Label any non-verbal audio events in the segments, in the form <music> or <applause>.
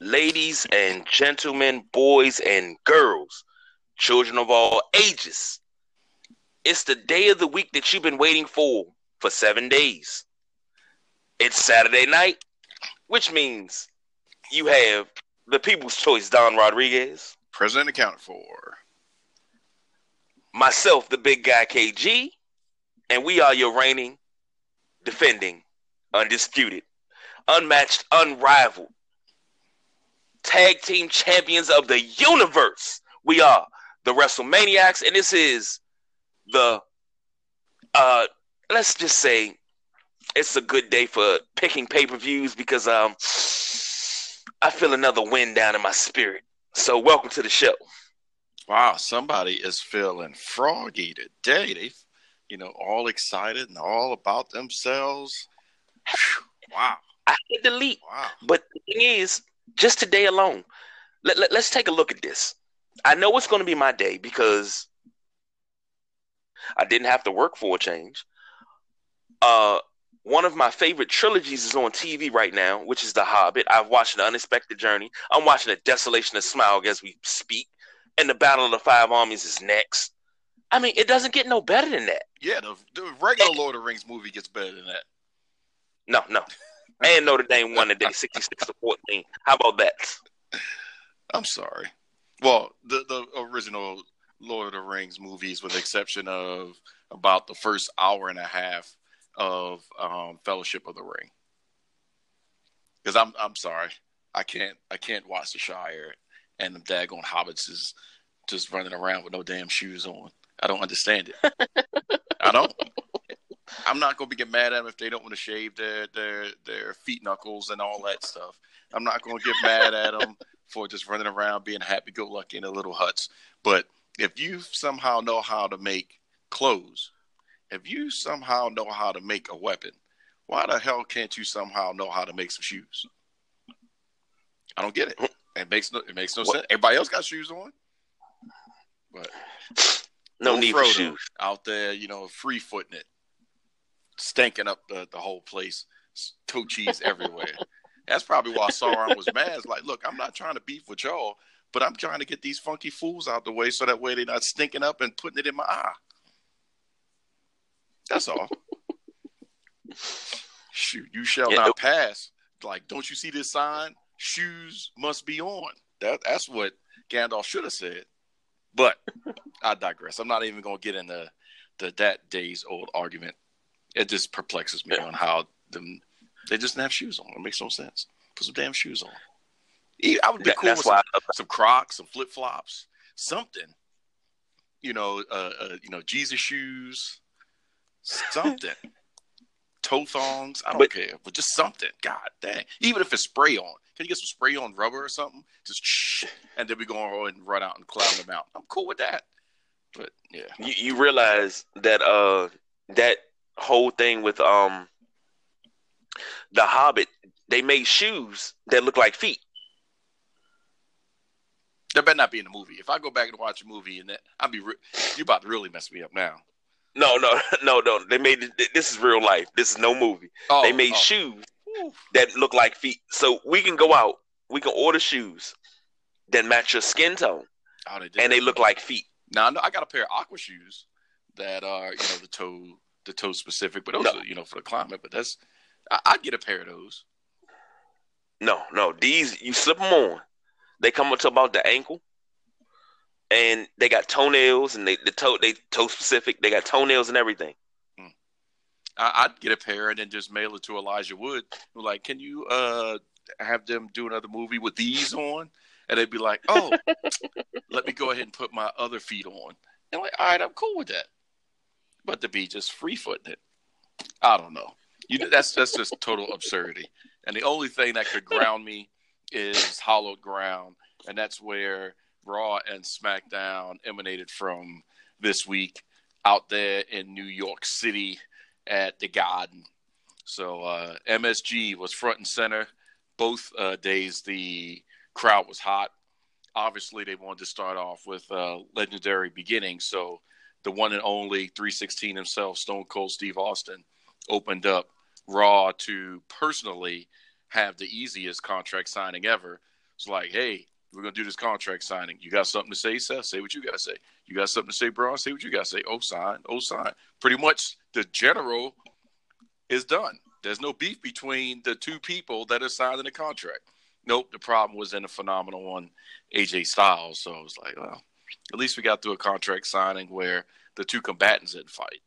ladies and gentlemen, boys and girls, children of all ages. It's the day of the week that you've been waiting for for seven days. It's Saturday night, which means you have the People's Choice Don Rodriguez, President accounted for. myself, the big guy KG, and we are your reigning, defending, undisputed, unmatched, unrivaled tag team champions of the universe. We are the WrestleManiacs, and this is the uh let's just say it's a good day for picking pay-per-views because um I feel another wind down in my spirit. So welcome to the show. Wow, somebody is feeling froggy today. They, you know, all excited and all about themselves. Wow, I hit leap, wow. but the thing is, just today alone, let, let, let's take a look at this. I know it's going to be my day because I didn't have to work for a change. Uh, one of my favorite trilogies is on TV right now, which is The Hobbit. I've watched The Unexpected Journey. I'm watching The Desolation of Smaug as we speak. And The Battle of the Five Armies is next. I mean, it doesn't get no better than that. Yeah, the, the regular Lord of the Rings movie gets better than that. No, no. And Notre Dame won today, 66 to 14. How about that? I'm sorry. Well, the the original Lord of the Rings movies, with the exception of about the first hour and a half of um, Fellowship of the Ring. Because I'm I'm sorry, I can't I can't watch the Shire and the daggone hobbits is just running around with no damn shoes on. I don't understand it. I don't. <laughs> I'm not going to be get mad at them if they don't want to shave their their their feet knuckles and all that stuff. I'm not going to get mad at them <laughs> for just running around being happy go lucky in the little huts. But if you somehow know how to make clothes, if you somehow know how to make a weapon, why the hell can't you somehow know how to make some shoes? I don't get it. It makes no it makes no What? sense. Everybody else got shoes on, but No need for shoes. out there, you know, free footing it, stinking up the, the whole place, toe cheese everywhere. <laughs> That's probably why Sauron was mad. It's like, look, I'm not trying to beef with y'all, but I'm trying to get these funky fools out the way so that way they're not stinking up and putting it in my eye. That's all. <laughs> Shoot, you shall Yeah, not pass. Like, don't you see this sign? Shoes must be on. That that's what Gandalf should have said. But I digress. I'm not even going to get into the that days old argument. It just perplexes me on how them they just didn't have shoes on. It makes no sense. Put some damn shoes on. I would be cool that's with some, some Crocs, some flip flops, something. You know, uh, uh, you know, Jesus shoes, something. <laughs> Toe thongs. I don't But- care, but just something. God dang. Even if it's spray on, can you get some spray on rubber or something? Just shh, <laughs> and then we go on and run out and climb them out. I'm cool with that. But yeah, you, you realize that uh that whole thing with um the Hobbit, they made shoes that look like feet. that better not be in the movie. If I go back and watch a movie and that, I'll be re- you about to really mess me up now. No, no, <laughs> no, no. They made this is real life. This is no movie. Oh, they made oh. shoes that look like feet. So we can go out, we can order shoes that match your skin tone, Oh, they and they look like feet. Now I know I got a pair of aqua shoes that are you know the toe the toe specific, but those No. are you know for the climate. But that's I, I'd get a pair of those. No, no. These you slip them on. They come up to about the ankle, and they got toenails, and they the toe they toe specific. They got toenails and everything. I, I'd get a pair and then just mail it to Elijah Wood. Like, can you uh have them do another movie with these on? And they'd be like, oh, <laughs> let me go ahead and put my other feet on. And like, all right, I'm cool with that. But to be just free footing it, I don't know. You that's that's just total absurdity. And the only thing that could ground me is hollowed ground, and that's where Raw and SmackDown emanated from this week out there in New York City at the Garden. So uh, MSG was front and center both uh, days. The crowd was hot. Obviously, they wanted to start off with uh, legendary beginning. So the one and only 316 himself, Stone Cold Steve Austin, opened up Raw to personally have the easiest contract signing ever. It's like, hey, we're gonna do this contract signing. You got something to say, Seth? Say what you gotta say. You got something to say, Braun? Say what you gotta say. Oh, sign. Oh, sign. Pretty much, the general is done. There's no beef between the two people that are signing the contract. Nope, the problem was in a phenomenal one, AJ Styles. So I was like, well, at least we got through a contract signing where the two combatants didn't fight.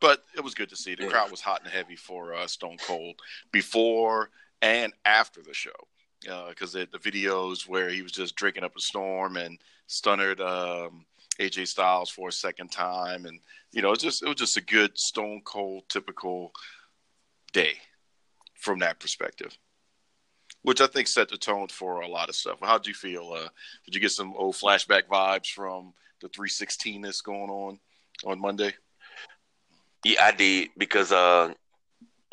But it was good to see. The crowd was hot and heavy for uh, Stone Cold before and after the show because uh, the videos where he was just drinking up a storm and stunnered um, AJ Styles for a second time, and you know, it was just it was just a good Stone Cold typical day from that perspective, which I think set the tone for a lot of stuff. How did you feel? Uh, did you get some old flashback vibes from the 316 that's going on on Monday? Yeah, I did because uh, <laughs>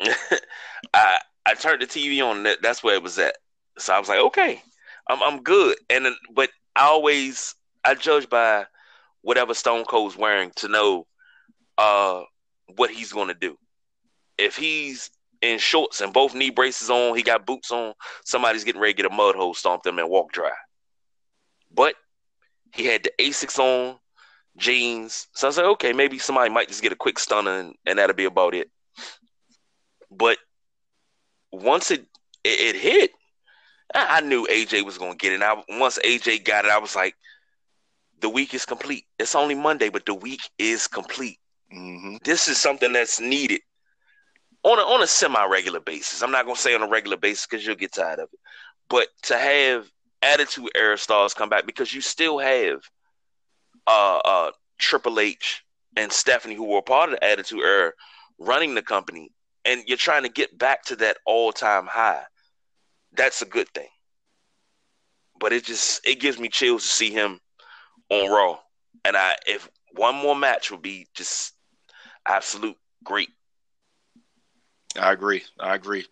I I turned the TV on. That, that's where it was at. So I was like, okay, I'm I'm good. And but I always I judge by whatever Stone Cold's wearing to know uh what he's gonna do. If he's in shorts and both knee braces on, he got boots on, somebody's getting ready to get a mud hole stomped him and walk dry. But he had the Asics on, jeans. So I was like, okay, maybe somebody might just get a quick stunner and, and that'll be about it. But once it it, it hit, I, I knew AJ was gonna get it. And I, once AJ got it, I was like, the week is complete. It's only Monday, but the week is complete. Mm-hmm. This is something that's needed on a, on a semi regular basis. I'm not gonna say on a regular basis because you'll get tired of it, but to have Attitude Era stars come back because you still have uh, uh, Triple H and Stephanie who were part of the Attitude Era running the company, and you're trying to get back to that all time high. That's a good thing. But it just it gives me chills to see him on Raw. And I if one more match would be just absolute great. I agree. I agree.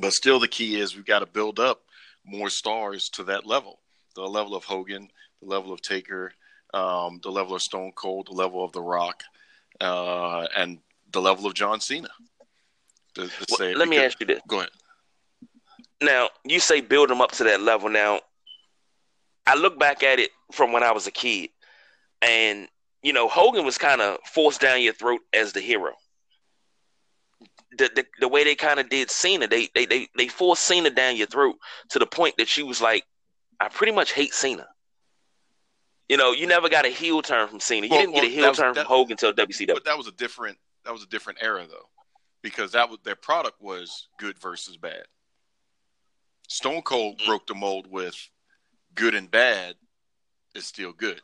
But still the key is we've got to build up more stars to that level. The level of Hogan, the level of Taker, um, the level of Stone Cold, the level of The Rock, uh, and the level of John Cena. To, to well, let because, me ask you this. Go ahead. Now, you say build them up to that level. Now, I look back at it from when I was a kid, and you know, Hogan was kind of forced down your throat as the hero. The, the, the way they kind of did Cena, they, they they they forced Cena down your throat to the point that she was like, I pretty much hate Cena. You know, you never got a heel turn from Cena. You well, didn't well, get a heel was, turn that, from Hogan until WCW. But that was a different that was a different era though, because that was their product was good versus bad. Stone Cold mm. broke the mold with good and bad is still good.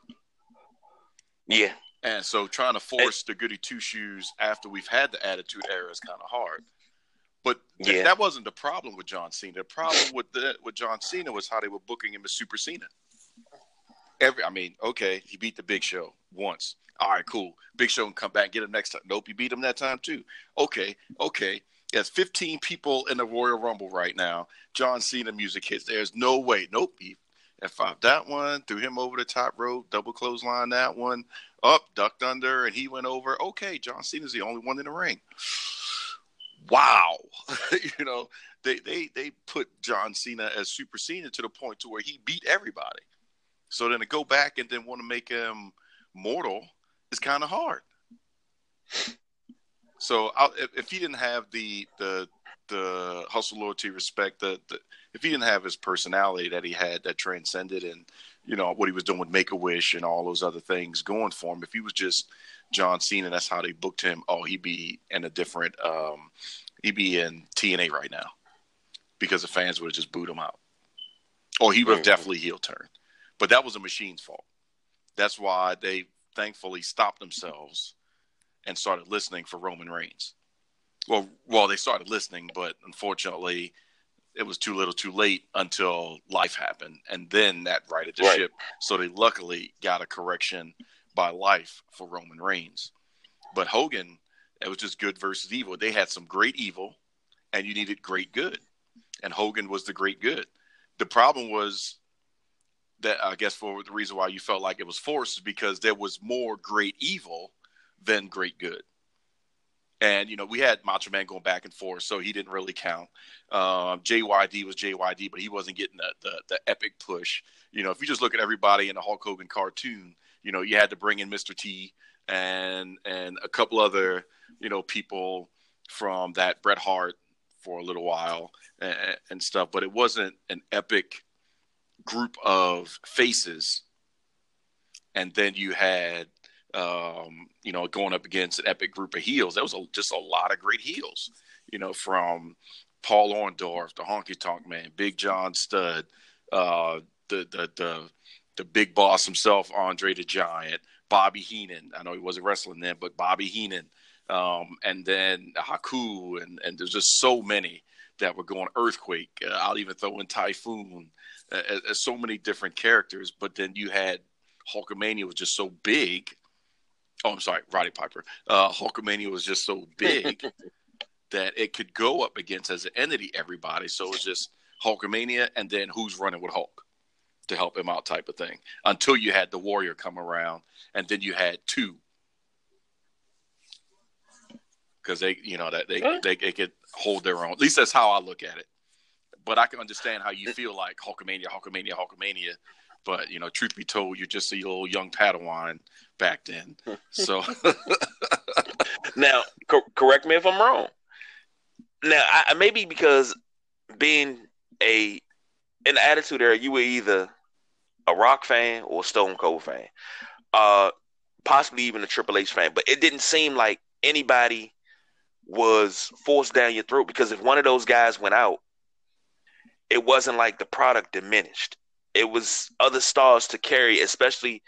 Yeah. And so trying to force the goody two shoes after we've had the attitude era is kind of hard. But th- yeah. that wasn't the problem with John Cena. The problem with the, with John Cena was how they were booking him as Super Cena. Every, I mean, okay, he beat the Big Show once. All right, cool. Big Show can come back and get him next time. Nope, he beat him that time too. Okay, okay. There's 15 people in the Royal Rumble right now. John Cena music hits. There's no way. Nope. He F5 that one, threw him over the top rope, double clothesline that one, up, ducked under, and he went over. Okay, John Cena's the only one in the ring. Wow. <laughs> you know, they, they they put John Cena as Super Cena to the point to where he beat everybody. So then to go back and then want to make him mortal is kind of hard. So if, if he didn't have the the the hustle, loyalty, respect, the, the if he didn't have his personality that he had that transcended and you know what he was doing with Make a Wish and all those other things going for him, if he was just John Cena, that's how they booked him. Oh, he'd be in a different, um, he'd be in TNA right now because the fans would have just booed him out, or he would have definitely heel turned. But that was a machine's fault. That's why they thankfully stopped themselves and started listening for Roman Reigns. Well, well, they started listening, but unfortunately, it was too little, too late until life happened, and then that righted the right. ship. So they luckily got a correction by life for Roman Reigns. But Hogan, it was just good versus evil. They had some great evil, and you needed great good, and Hogan was the great good. The problem was that I guess for the reason why you felt like it was forced is because there was more great evil than great good. And you know, we had Macho Man going back and forth, so he didn't really count. Um, JYD was JYD, but he wasn't getting the, the the epic push. You know, if you just look at everybody in the Hulk Hogan cartoon, you know, you had to bring in Mr. T and and a couple other you know people from that Bret Hart for a little while and, and stuff, but it wasn't an epic group of faces. And then you had, um, you know, going up against an epic group of heels. That was a, just a lot of great heels, you know, from Paul Orndorff, the Honky Tonk Man, Big John Studd, uh, the the the the big boss himself, Andre the Giant, Bobby Heenan. I know he wasn't wrestling then, but Bobby Heenan, um, and then Haku, and and there's just so many that were going earthquake. Uh, I'll even throw in Typhoon, uh, as so many different characters. But then you had Hulkamania was just so big. Oh, I'm sorry, Roddy Piper. Uh, Hulkamania was just so big <laughs> that it could go up against as an entity everybody. So it was just Hulkamania, and then who's running with Hulk to help him out, type of thing. Until you had the Warrior come around, and then you had two because they, you know, that they, they they could hold their own. At least that's how I look at it. But I can understand how you feel like Hulkamania, Hulkamania, Hulkamania. But you know, truth be told, you're just a little young Padawan back then. <laughs> So now, co- correct me if I'm wrong. Now, I, maybe because being a in the Attitude Era, you were either a Rock fan or a Stone Cold fan, uh, possibly even a Triple H fan. But it didn't seem like anybody was forced down your throat because if one of those guys went out, it wasn't like the product diminished. It was other stars to carry, especially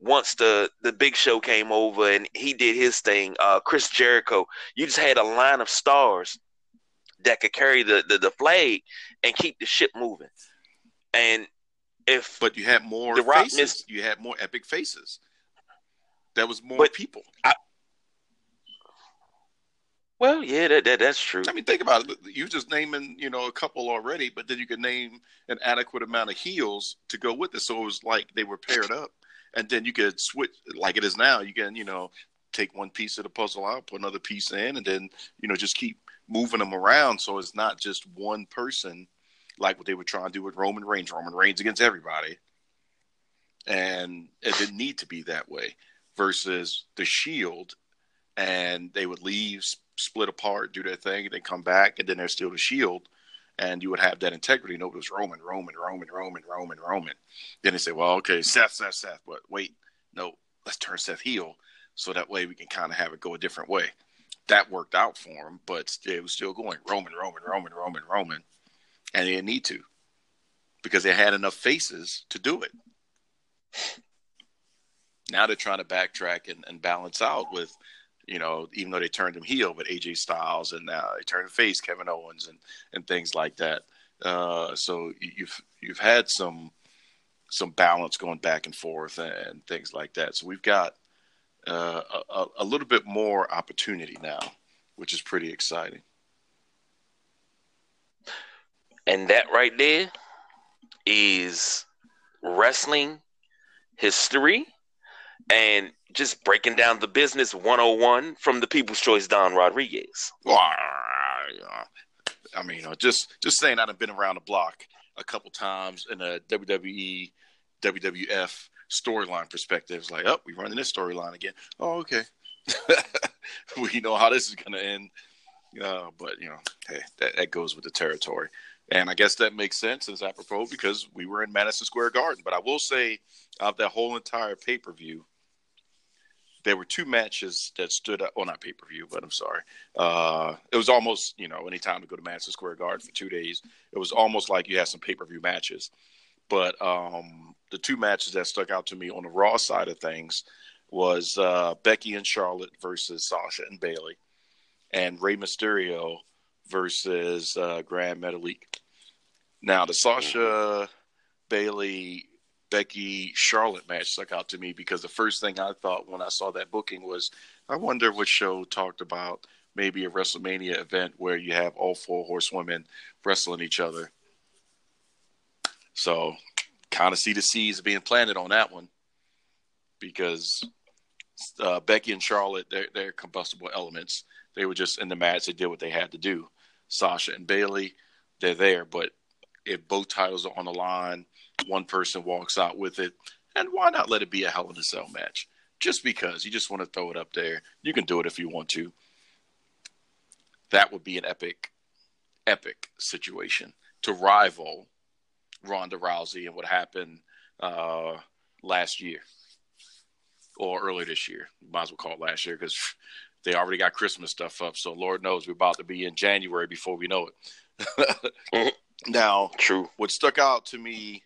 once the the big show came over and he did his thing. Uh, Chris Jericho, you just had a line of stars that could carry the, the, the flag and keep the ship moving. And if but you had more the faces, missed, you had more epic faces. That was more people. I, well, yeah, that, that that's true. I mean, think about it. You just naming, you know, a couple already, but then you could name an adequate amount of heels to go with it. So it was like they were paired up, and then you could switch like it is now. You can, you know, take one piece of the puzzle out, put another piece in, and then you know just keep moving them around. So it's not just one person, like what they were trying to do with Roman Reigns. Roman Reigns against everybody, and it didn't need to be that way. Versus the Shield, and they would leave split apart, do their thing, and then come back, and then there's still the Shield, and you would have that integrity. No, it was Roman, Roman, Roman, Roman, Roman, Roman. Then they say, well, okay, Seth, Seth, Seth, but wait, no, let's turn Seth heel, so that way we can kind of have it go a different way. That worked out for him, but it was still going Roman, Roman, Roman, Roman, Roman, and they didn't need to because they had enough faces to do it. Now they're trying to backtrack and, and balance out with you know, even though they turned him heel but AJ Styles and now they turned face Kevin Owens and and things like that. Uh, so you've you've had some some balance going back and forth and, and things like that. So we've got uh, a, a little bit more opportunity now, which is pretty exciting. And that right there is wrestling history and just breaking down the business 101 from the People's Choice Don Rodriguez. I mean, just just saying I've been around the block a couple times in a WWE, WWF storyline perspective. It's like, oh, we're running this storyline again. Oh, okay. <laughs> we know how this is going to end. Uh, but, you know, hey, that, that goes with the territory. And I guess that makes sense as apropos because we were in Madison Square Garden. But I will say, of that whole entire pay per view, there were two matches that stood up. Well, not pay per view, but I'm sorry. Uh, it was almost you know anytime to go to Madison Square Garden for two days, it was almost like you had some pay per view matches. But um, the two matches that stuck out to me on the Raw side of things was uh, Becky and Charlotte versus Sasha and Bayley, and Rey Mysterio versus uh, Gran Metalik. Now the Sasha Bayley Becky Charlotte match stuck out to me because the first thing I thought when I saw that booking was, I wonder what show talked about maybe a WrestleMania event where you have all four horsewomen wrestling each other. So, kind of see the seeds being planted on that one because uh, Becky and Charlotte, they're, they're combustible elements. They were just in the match. They did what they had to do. Sasha and Bayley, they're there. But if both titles are on the line, one person walks out with it, and why not let it be a Hell in a Cell match? Just because you just want to throw it up there, you can do it if you want to. That would be an epic, epic situation to rival Ronda Rousey and what happened uh, last year or early this year. might as well call it last year because they already got Christmas stuff up. So Lord knows we're about to be in January before we know it. <laughs> now, True. what stuck out to me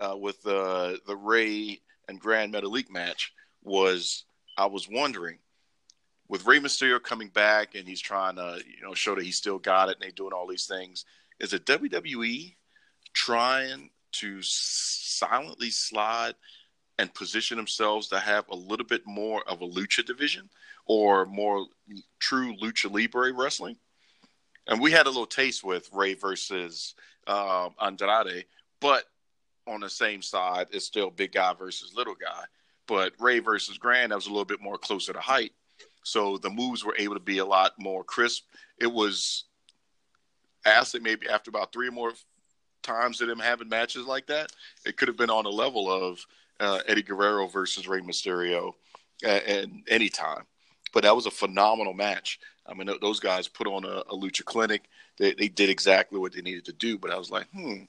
uh, with the the Rey and Grand Metalik match was I was wondering with Rey Mysterio coming back and he's trying to you know show that he still got it and they doing all these things. Is it WWE trying to silently slide and position themselves to have a little bit more of a lucha division or more true lucha libre wrestling. And we had a little taste with Rey versus uh, Andrade, but on the same side, it's still big guy versus little guy. But Rey versus Grand, that was a little bit more closer to height. So the moves were able to be a lot more crisp. It was asked maybe after about three or more times of them having matches like that, it could have been on the level of uh, Eddie Guerrero versus Rey Mysterio at, at any time. But that was a phenomenal match. I mean, those guys put on a, a lucha clinic. They, they did exactly what they needed to do. But I was like, hmm,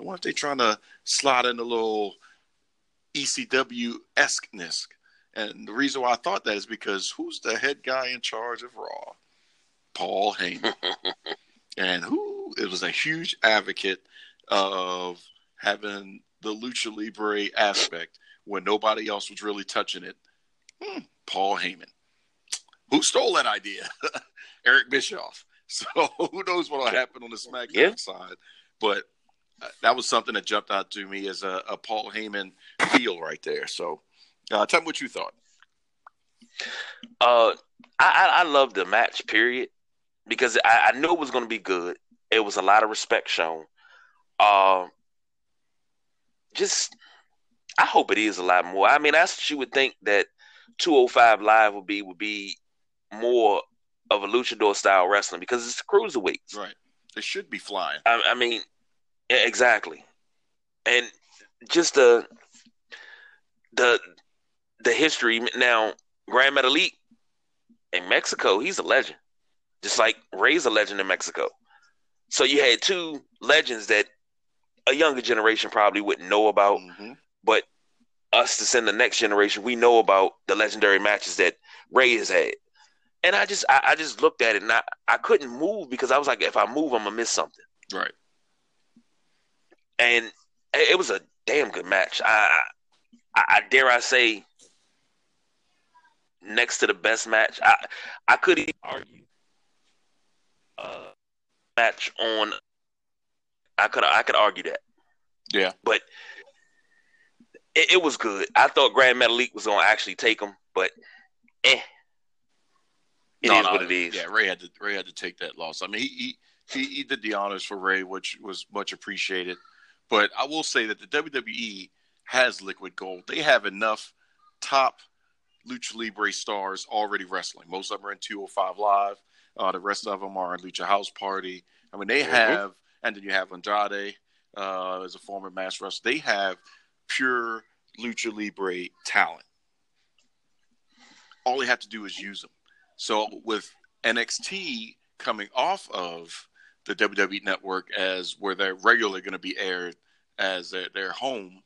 I wonder if they're trying to slide in a little ECW esqueness. And the reason why I thought that is because who's the head guy in charge of Raw? Paul Heyman. <laughs> and who it was a huge advocate of having the lucha libre aspect when nobody else was really touching it. Hmm, Paul Heyman. Who stole that idea? <laughs> Eric Bischoff. <laughs> So who knows what will happen on the SmackDown yeah. side? But that was something that jumped out to me as a, a Paul Heyman feel right there. So uh, tell me what you thought. Uh, I, I love the match, period, because I, I knew it was going to be good. It was a lot of respect shown. Uh, just I hope it is a lot more. I mean, that's what you would think that 205 Live would be would be more of a luchador style wrestling because it's cruiserweights. Right. It should be flying. I, I mean, exactly. And just the the the history now. Grand Metalik in Mexico, he's a legend, just like Rey's a legend in Mexico. So you had two legends that a younger generation probably wouldn't know about, mm-hmm. but us to send the next generation, we know about the legendary matches that Rey has had. And I just I, I just looked at it and I, I couldn't move because I was like, if I move, I'm gonna miss something. Right. And it was a damn good match. I, I, I dare I say next to the best match. I I could even argue uh match on I could I could argue that. Yeah. But it, it was good. I thought Grand Metalik was gonna actually take him, but eh. It no, is no, what it is. Yeah, Rey had to Rey had to take that loss. I mean, he, he he did the honors for Rey, which was much appreciated. But I will say that the WWE has liquid gold. They have enough top lucha libre stars already wrestling. Most of them are in 205 Live. Uh, the rest of them are in Lucha House Party. I mean, they have and then you have Andrade uh, as a former mass wrestler. They have pure lucha libre talent. All they have to do is use them. So with NXT coming off of the WWE network as where they're regularly going to be aired as their, their, home,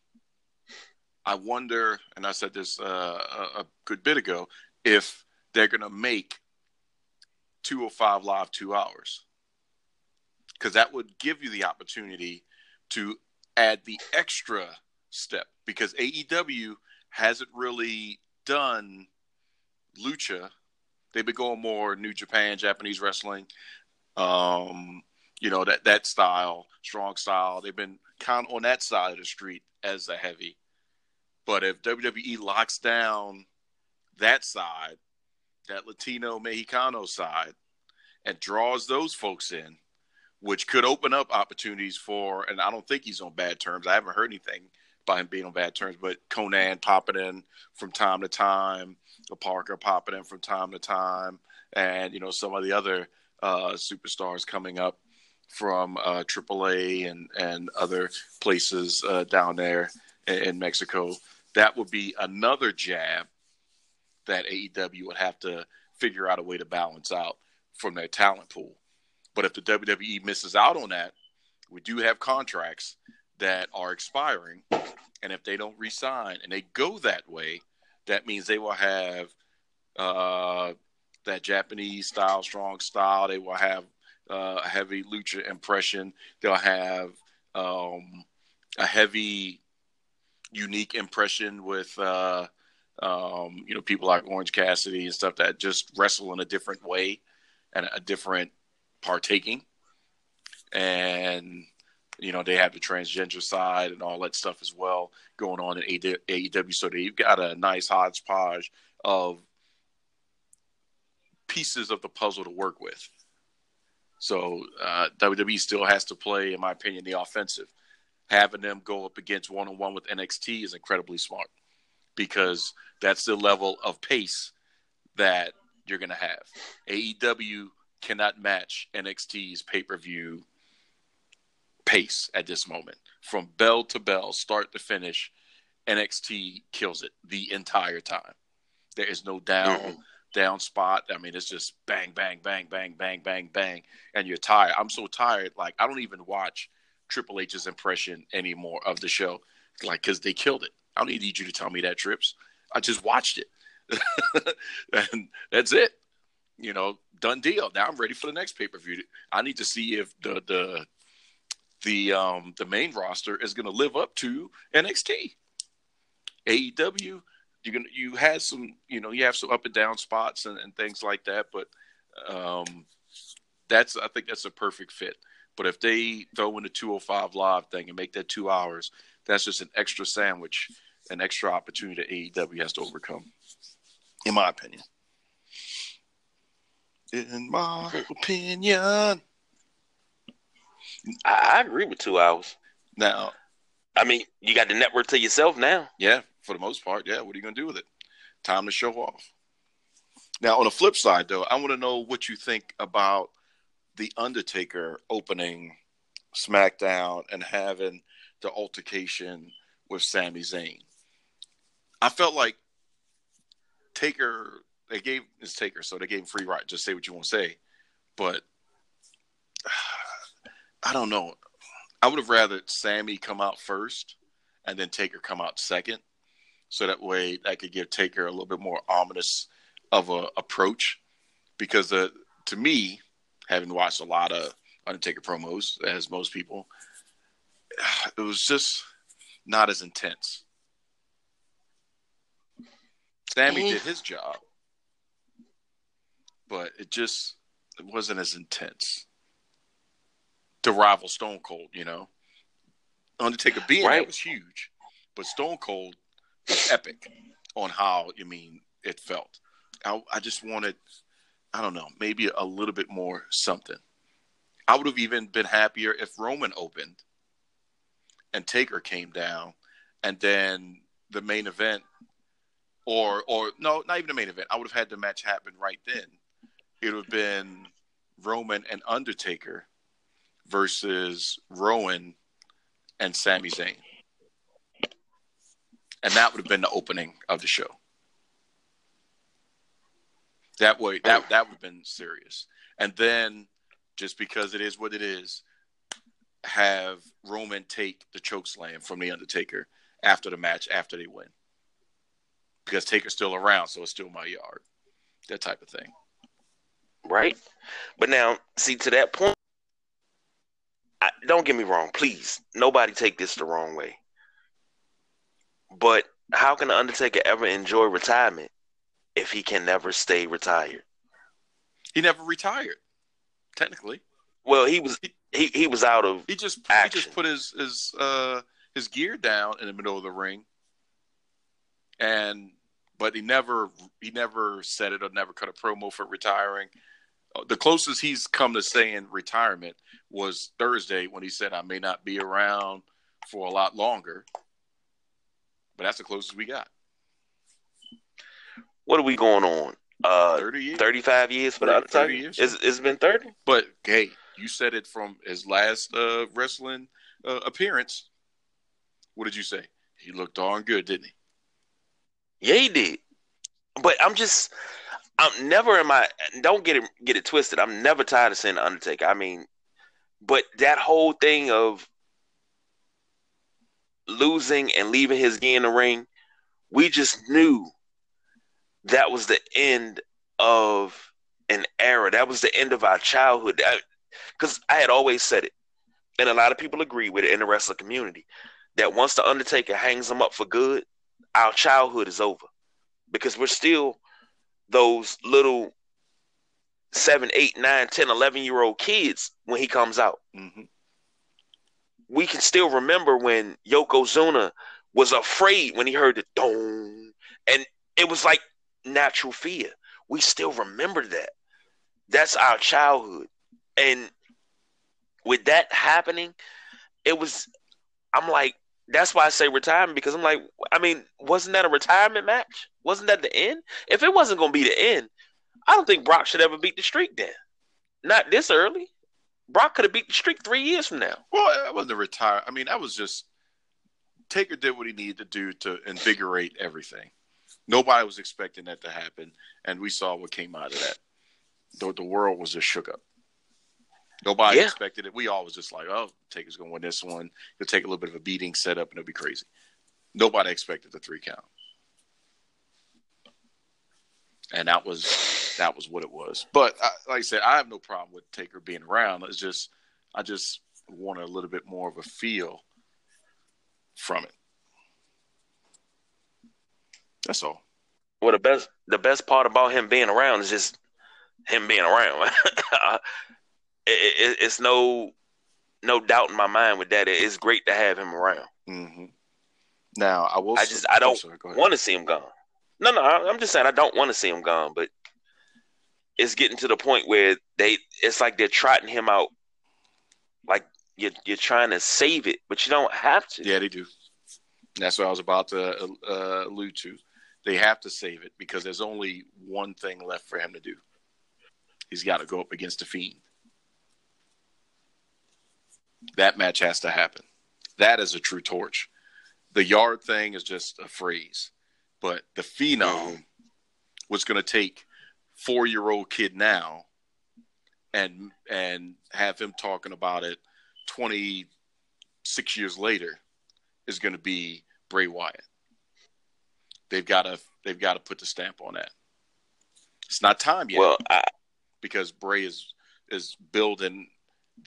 I wonder, and I said this uh, a, a good bit ago, if they're going to make 205 live two hours. Because that would give you the opportunity to add the extra step because AEW hasn't really done lucha. They've been going more New Japan, Japanese wrestling, um, you know that that style, strong style. They've been kind of on that side of the street as a heavy. But if WWE locks down that side, that Latino Mexicano side, and draws those folks in, which could open up opportunities for. And I don't think he's on bad terms. I haven't heard anything by him being on bad terms, but Konnan popping in from time to time, Parker popping in from time to time, and you know some of the other superstars coming up from uh, AAA and and other places uh, down there in, in Mexico. That would be another jab that AEW would have to figure out a way to balance out from their talent pool. But if the WWE misses out on that, we do have contracts that are expiring. And if they don't resign and they go that way, that means they will have uh, that Japanese style, strong style. They will have uh, a heavy lucha impression. They'll have um, a heavy, unique impression with uh, um, you know people like Orange Cassidy and stuff that just wrestle in a different way and a different partaking. And you know they have the transgender side and all that stuff as well going on in AEW. So they've got a nice hodgepodge of pieces of the puzzle to work with. So uh, WWE still has to play, in my opinion, the offensive. Having them go up against one on one with NXT is incredibly smart because that's the level of pace that you're going to have. AEW cannot match NXT's pay per view pace at this moment. From bell to bell, start to finish, NXT kills it the entire time. There is no down. Down spot. I mean, it's just bang, bang, bang, bang, bang, bang, bang, and you're tired. I'm so tired. Like I don't even watch Triple H's impression anymore of the show, like because they killed it. I don't need you to tell me that, Trips. I just watched it, <laughs> and that's it. You know, done deal. Now I'm ready for the next pay per view. I need to see if the the the um the main roster is going to live up to NXT. AEW you can you had some you know you have some up and down spots and, and things like that, but um, that's I think that's a perfect fit. But if they throw in the 205 live thing and make that two hours, that's just an extra sandwich, an extra opportunity that AEW has to overcome, in my opinion. In my opinion, I, I agree with two hours. Now, I mean, you got the network to yourself now. Yeah, for the most part. Yeah, what are you going to do with it? Time to show off. Now, on the flip side, though, I want to know what you think about the Undertaker opening SmackDown and having the altercation with Sami Zayn. I felt like Taker, they gave it's Taker, so they gave him free right. Just say what you want to say, but <sighs> I don't know. I would have rather Sami come out first and then Taker come out second so that way I could give Taker a little bit more ominous of a approach. Because uh, to me, having watched a lot of Undertaker promos, as most people, <sighs> it was just not as intense. Sami mm-hmm. did his job, but it just it wasn't as intense to rival Stone Cold. You know, Undertaker being right. that was huge, but Stone Cold epic on how I mean it felt. I, I just wanted, I don't know, maybe a little bit more something. I would have even been happier if Roman opened and Taker came down, and then the main event, or or no, not even the main event. I would have had the match happen right then. It would have been Roman and Undertaker versus Rowan and Sami Zayn and that would have been the opening of the show. That way, that that would have been serious. And then, just because it is what it is, have Roman take the choke slam from the Undertaker after the match after they win, because Taker's still around, so it's still my yard. That type of thing. Right, but now see to that point. I, don't get me wrong, please. Nobody take this the wrong way. But how can the Undertaker ever enjoy retirement if he can never stay retired? He never retired, technically. Well, he was he, he was out of he just action. he just put his his uh his gear down in the middle of the ring, and but he never he never said it or never cut a promo for retiring. Uh, the closest he's come to saying retirement was Thursday when he said, "I may not be around for a lot longer." But that's the closest we got. What are we going on? Uh, Thirty years. 35 years for the 30 Undertaker? years. It's, it's been 30? But hey, you said it from his last uh, wrestling uh, appearance. What did you say? He looked darn good, didn't he? Yeah, he did. But I'm just, I'm never in my. Don't get it get it twisted. I'm never tired of seeing Undertaker. I mean, but that whole thing of losing and leaving his gear in the ring, we just knew that was the end of an era. That was the end of our childhood. Because I, had always said it, and a lot of people agree with it in the wrestling community, that once the Undertaker hangs them up for good, our childhood is over because we're still those little seven, eight, nine, 10, 11 year old kids when he comes out. Mm-hmm. We can still remember when Yokozuna was afraid when he heard the dong, and it was like natural fear. We still remember that. That's our childhood. And with that happening, it was, I'm like, that's why I say retirement because I'm like, I mean, wasn't that a retirement match? Wasn't that the end? If it wasn't going to be the end, I don't think Brock should ever beat the streak then. Not this early. Brock could have beat the streak three years from now. Well, I wasn't a retire. I mean, I was just Taker did what he needed to do to invigorate everything. Nobody was expecting that to happen, and we saw what came out of that. The, the world was just shook up. Nobody Yeah. expected it. We all was just like, "Oh, Taker's going to win this one. He'll take a little bit of a beating, set up, and it'll be crazy." Nobody expected the three count, and that was that was what it was. But I, like I said, I have no problem with Taker being around. It's just I just wanted a little bit more of a feel from it. That's all. Well, the best the best part about him being around is just him being around. <laughs> it, it, it's no no doubt in my mind with that. It's great to have him around. hmm Now I will. I just I don't sorry, go ahead. want to see him gone. No, no, I- I'm just saying I don't want to see him gone, but it's getting to the point where they it's like they're trotting him out, like you're you're trying to save it, but you don't have to. Yeah, they do. That's what I was about to uh, allude to. They have to save it because there's only one thing left for him to do. He's got to go up against the Fiend. That match has to happen. That is a true torch. The yard thing is just a phrase, but the phenom was going to take four year old kid now and and have him talking about it 26 years later is going to be Bray Wyatt. They've got to they've got to put the stamp on that. It's not time yet Well, I, because Bray is is building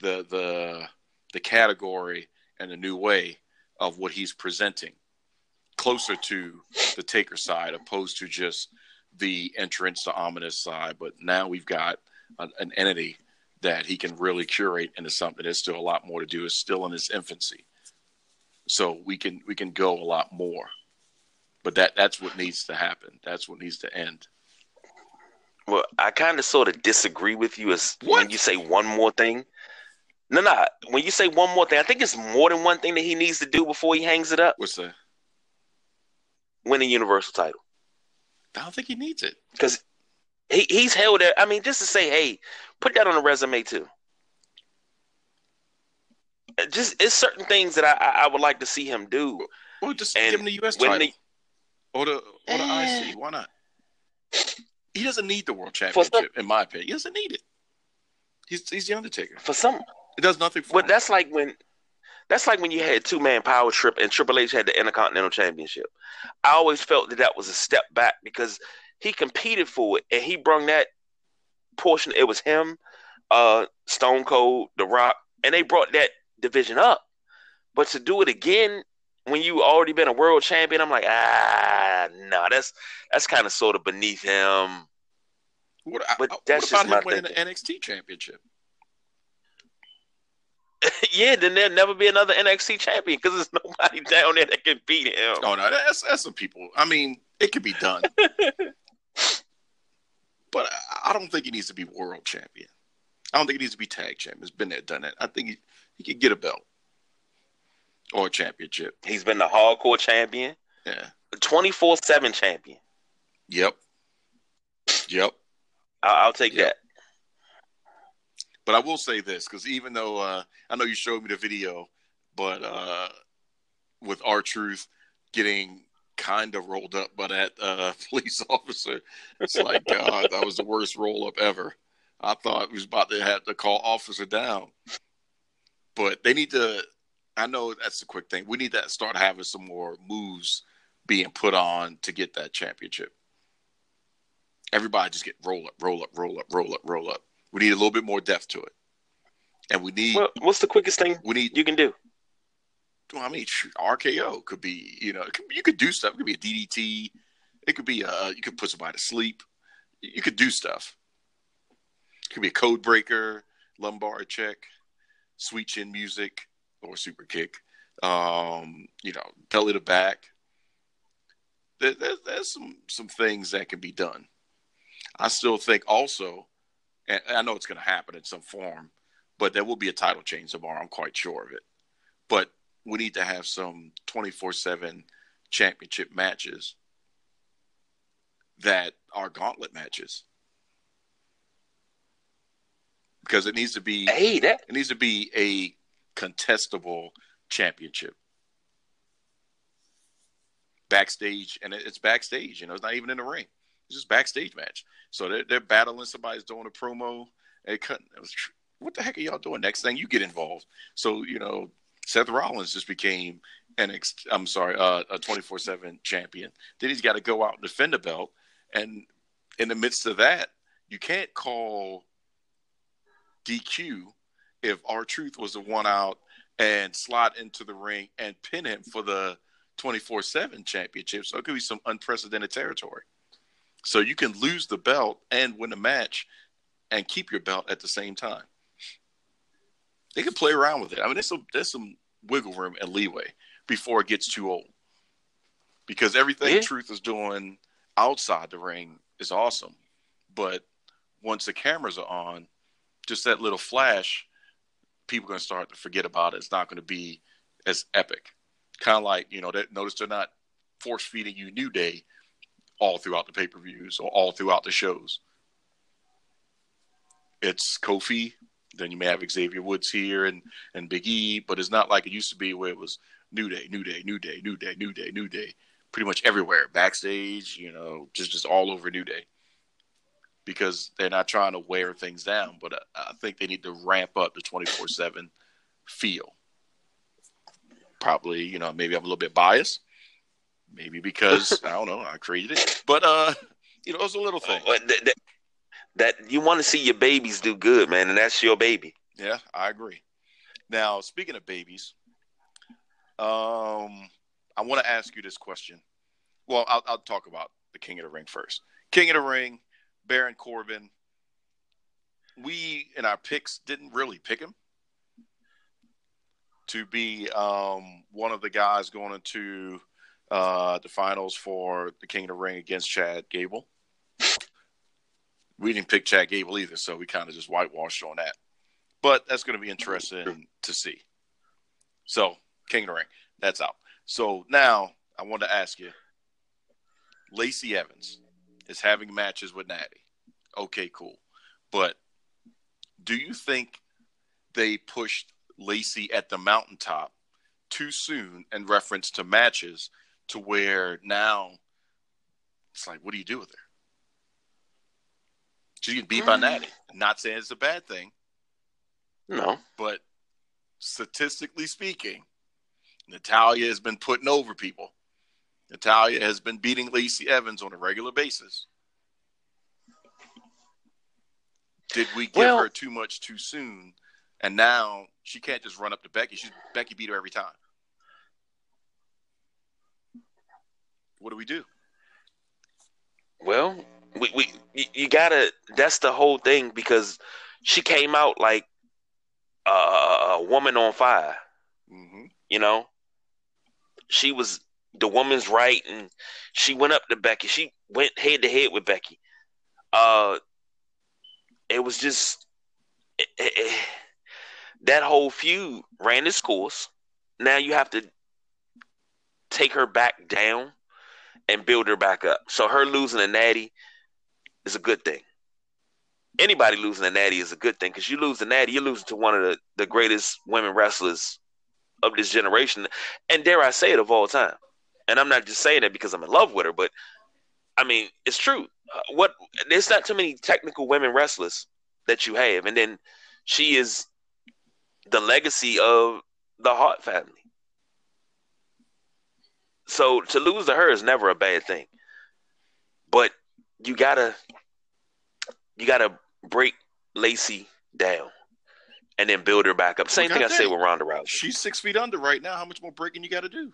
the the the category and the new way of what he's presenting closer to the taker side opposed to just the entrance to ominous side but now we've got an, an entity that he can really curate into something there's still a lot more to do it's still in its infancy so we can we can go a lot more but that that's what needs to happen that's what needs to end well, I kind of sort of disagree with you as when you say one more thing. No, no. When you say one more thing, I think it's more than one thing that he needs to do before he hangs it up. what's that? Win a Universal title. I don't think he needs it because he, he's held there. I mean, just to say, hey, put that on a resume too. Just it's certain things that I, I, I would like to see him do. well just And give him the us title the- or the or the Eh. IC. Why not? He doesn't need the world For some- championship, in my opinion. He doesn't need it. He's he's the Undertaker. For some, It does nothing for him. but him. that's like when that's like when you had two man power trip and Triple H had the Intercontinental Championship. I always felt that that was a step back because he competed for it and he brung that portion. It was him, uh, Stone Cold, The Rock, and they brought that division up. But to do it again when you already been a world champion, I'm like, ah, no, that's that's kind of sort of beneath him. What, but I- that's what just about him my winning the NXT championship? <laughs> yeah, then there'll never be another NXT champion because there's nobody <laughs> down there that can beat him. Oh no, that's that's some people. I mean, it could be done, <laughs> but I- don't think he needs to be world champion. I don't think he needs to be tag champion. He's been there, done that. I think he, he could get a belt or a championship. He's been the hardcore champion. Yeah. Twenty four seven champion. Yep. Yep. I'll, I'll take Yep. that. But I will say this because even though uh, I know you showed me the video, but uh, with R-Truth getting kind of rolled up by that uh, <laughs> police officer, it's like God, that was the worst roll up ever. I thought we was about to have to call officer down, but they need to. I know that's a quick thing. We need to start having some more moves being put on to get that championship. Everybody just get roll up, roll up, roll up, roll up, roll up. We need a little bit more depth to it, and we need Well, what's the quickest thing we need. you can do? I mean, RKO could be. You know, could, you could do stuff. It could be a DDT. It could be. Uh, you could put somebody to sleep. You could do stuff. It could be a code breaker, lumbar check, sweet chin music, or super kick. Um, you know, belly to back. There, there, there's some some things that can be done. I still think also, and I know it's going to happen in some form, but there will be a title change tomorrow. I'm quite sure of it. But we need to have some 24 7 championship matches that are gauntlet matches. Because it needs to be Hey, that it needs to be a contestable championship. Backstage, and it's backstage. You know, it's not even in the ring. Just backstage match. So they're, they're battling. Somebody's doing a promo. And cut. It was, what the heck are y'all doing? Next thing you get involved. So you know, Seth Rollins just became an ex- I'm sorry, uh, a 24 seven champion. Then he's got to go out and defend the belt. And in the midst of that, you can't call DQ if R-Truth was the one out and slide into the ring and pin him for the 24 7 championship. So it could be some unprecedented territory. So you can lose the belt and win a match and keep your belt at the same time. They can play around with it. I mean, there's some, there's some wiggle room and leeway before it gets too old. Because everything Yeah. Truth is doing outside the ring is awesome. But once the cameras are on, just that little flash, people are going to start to forget about it. It's not going to be as epic. Kind of like, you know, that notice they're not force feeding you New Day all throughout the pay per views or all throughout the shows. It's Kofi, then you may have Xavier Woods here and, and Big E, but it's not like it used to be where it was New Day, New Day, New Day, New Day, New Day, New Day, pretty much everywhere, backstage, you know, just just all over New Day because they're not trying to wear things down, but I, I think they need to ramp up the 24 7 feel. Probably, you know, maybe I'm a little bit biased. Maybe because, <laughs> I don't know, I created it. But, uh, you know, it's a little thing. But that, that, that you want to see your babies do good, man, and that's your baby. Yeah, I agree. Now, speaking of babies, um, I want to ask you this question. Well, I'll, I'll talk about the King of the Ring first. King of the Ring, Baron Corbin. We in our picks didn't really pick him to be um, one of the guys going into uh, the finals for the King of the Ring against Chad Gable. We didn't pick Chad Gable either, so we kind of just whitewashed on that. But that's going to be interesting to see. So, King of the Ring, that's out. So now I want to ask you Lacey Evans is having matches with Natty. Okay, cool. But do you think they pushed Lacey at the mountaintop too soon in reference to matches to where now it's like, what do you do with her? She's getting beat by Mm. Natty. Not saying it's a bad thing, No. but statistically speaking, Natalya has been putting over people. Natalya has been beating Lacey Evans on a regular basis. Did we give Well- her too much too soon? And now she can't just run up to Becky. She's Becky beat her every time. What do we do? Well, we, we you, you gotta. That's the whole thing because she came out like a, a woman on fire. Mm-hmm. You know, she was the woman's right, and she went up to Becky. She went head to head with Becky. Uh, it was just it, it- it- that whole feud ran its course. Now you have to take her back down and build her back up. So her losing a natty is a good thing. Anybody losing a natty is a good thing because you lose a natty, you're losing to one of the, the greatest women wrestlers of this generation, and dare I say it of all time. And I'm not just saying it because I'm in love with her, but I mean it's true. Uh, what there's not too many technical women wrestlers that you have, and then she is the legacy of the Hart family. So to lose to her is never a bad thing. But you gotta you gotta break Lacey down and then build her back up. Same thing I say with Ronda Rousey. She's six feet under right now. How much more breaking you got to do?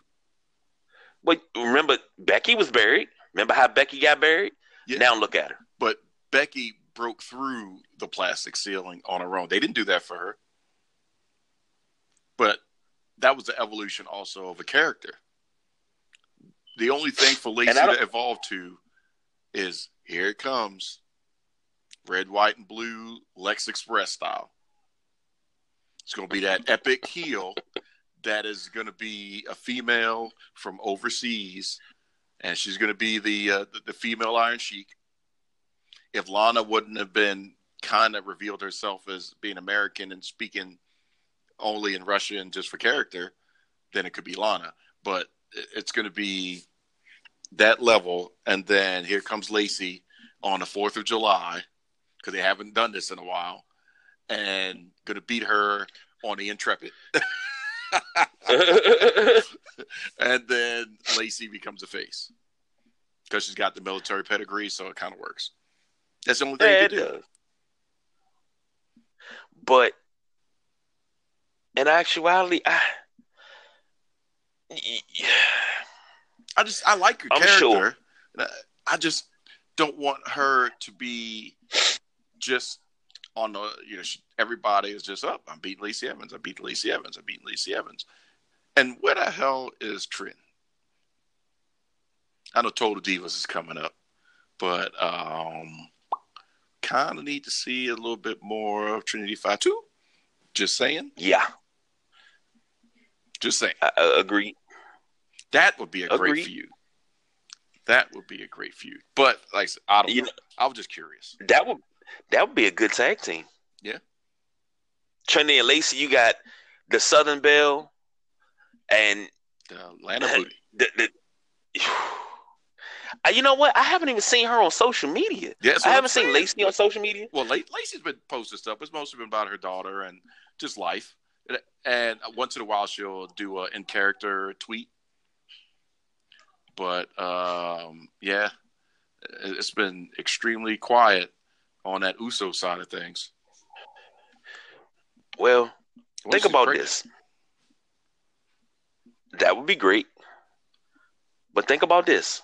But remember, Becky was buried. Remember how Becky got buried? Yeah. Now look at her. But Becky broke through the plastic ceiling on her own. They didn't do that for her. But that was the evolution also of a character. The only thing for Lacey to evolve to is here it comes. Red, white, and blue Lex Express style. It's going to be that epic heel that is going to be a female from overseas, and she's going to be the, uh, the, the female Iron Sheik. If Lana wouldn't have been kind of revealed herself as being American and speaking only in Russian just for character, then it could be Lana. But it's going to be that level, and then here comes Lacey on the Fourth of July because they haven't done this in a while, and going to beat her on the Intrepid. <laughs> and then Lacey becomes a face because she's got the military pedigree, so it kind of works. That's the only thing yeah, you can do. Does. But in actuality, I, I just I like her I'm character. Sure. I just don't want her to be just on the you know she, everybody is just up. Oh, I'm beating Lacey Evans. I'm beat Lacey Evans. I'm beat Lacey Evans. And where the hell is Trin? I know Total Divas is coming up, but um, kind of need to see a little bit more of Trinity Fatu. Just saying. Yeah. Just saying. I, I agree. That would be a Agreed. great feud. That would be a great feud. But like I don't you know, I was just curious. That would that would be a good tag team. Yeah. Trinity and Lacey, you got the Southern Belle and the Atlanta Booty. The, the, <sighs> uh, you know what? I haven't even seen her on social media. Yeah, I haven't seen Lacey on social media. Well, Lacey's been posting stuff. It's mostly been about her daughter and just life. And once in a while, she'll do a in character tweet but um, yeah, it's been extremely quiet on that USO side of things. Well, think about this. That would be great. But think about this.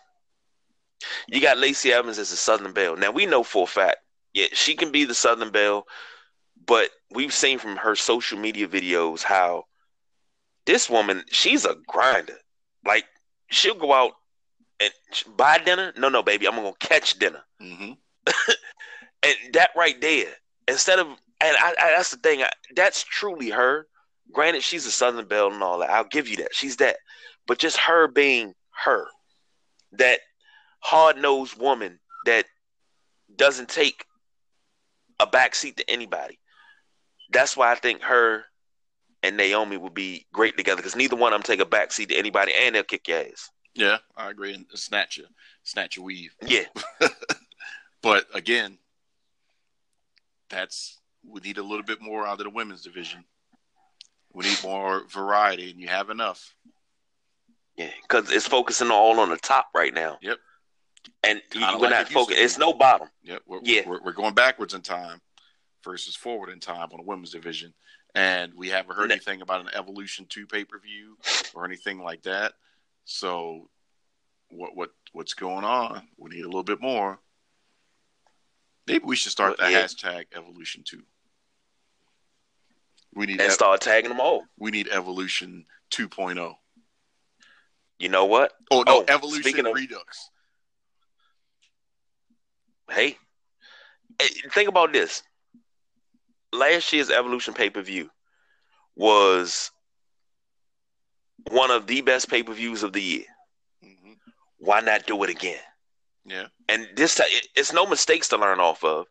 You got Lacey Evans as a Southern Belle. Now we know for a fact, yeah, she can be the Southern Belle, but we've seen from her social media videos how this woman, she's a grinder. Like she'll go out and buy dinner. No, no, baby, I'm gonna catch dinner. Mm-hmm. <laughs> and that right there, instead of and I, I, that's the thing. I, that's truly her. Granted, she's a Southern Belle and all that. I'll give you that. She's that. But just her being her, that hard nosed woman that doesn't take a backseat to anybody. That's why I think her and Naomi would be great together because neither one of them take a backseat to anybody and they'll kick your ass. Yeah, I agree. And snatch you, snatch your weave. Yeah. <laughs> but again, that's we need a little bit more out of the women's division. We need more variety, and you have enough. Yeah, because it's focusing all on the top right now. Yep. And we're like not focusing. It's no bottom. Yep. We're, yeah. We're, we're, going backwards in time versus forward in time on the women's division, and we haven't heard anything about an Evolution two pay per view or anything like that. So, what what what's going on? We need a little bit more. Maybe we should start the yeah. hashtag Evolution Two. We need and ev- start tagging them all. We need Evolution 2.0. You know what? Oh no, oh, Evolution of, Redux. Hey, think about this. Last year's Evolution pay per view was one of the best pay per views of the year. hmm Why not do it again? Yeah. And this ti- it- it's no mistakes to learn off of.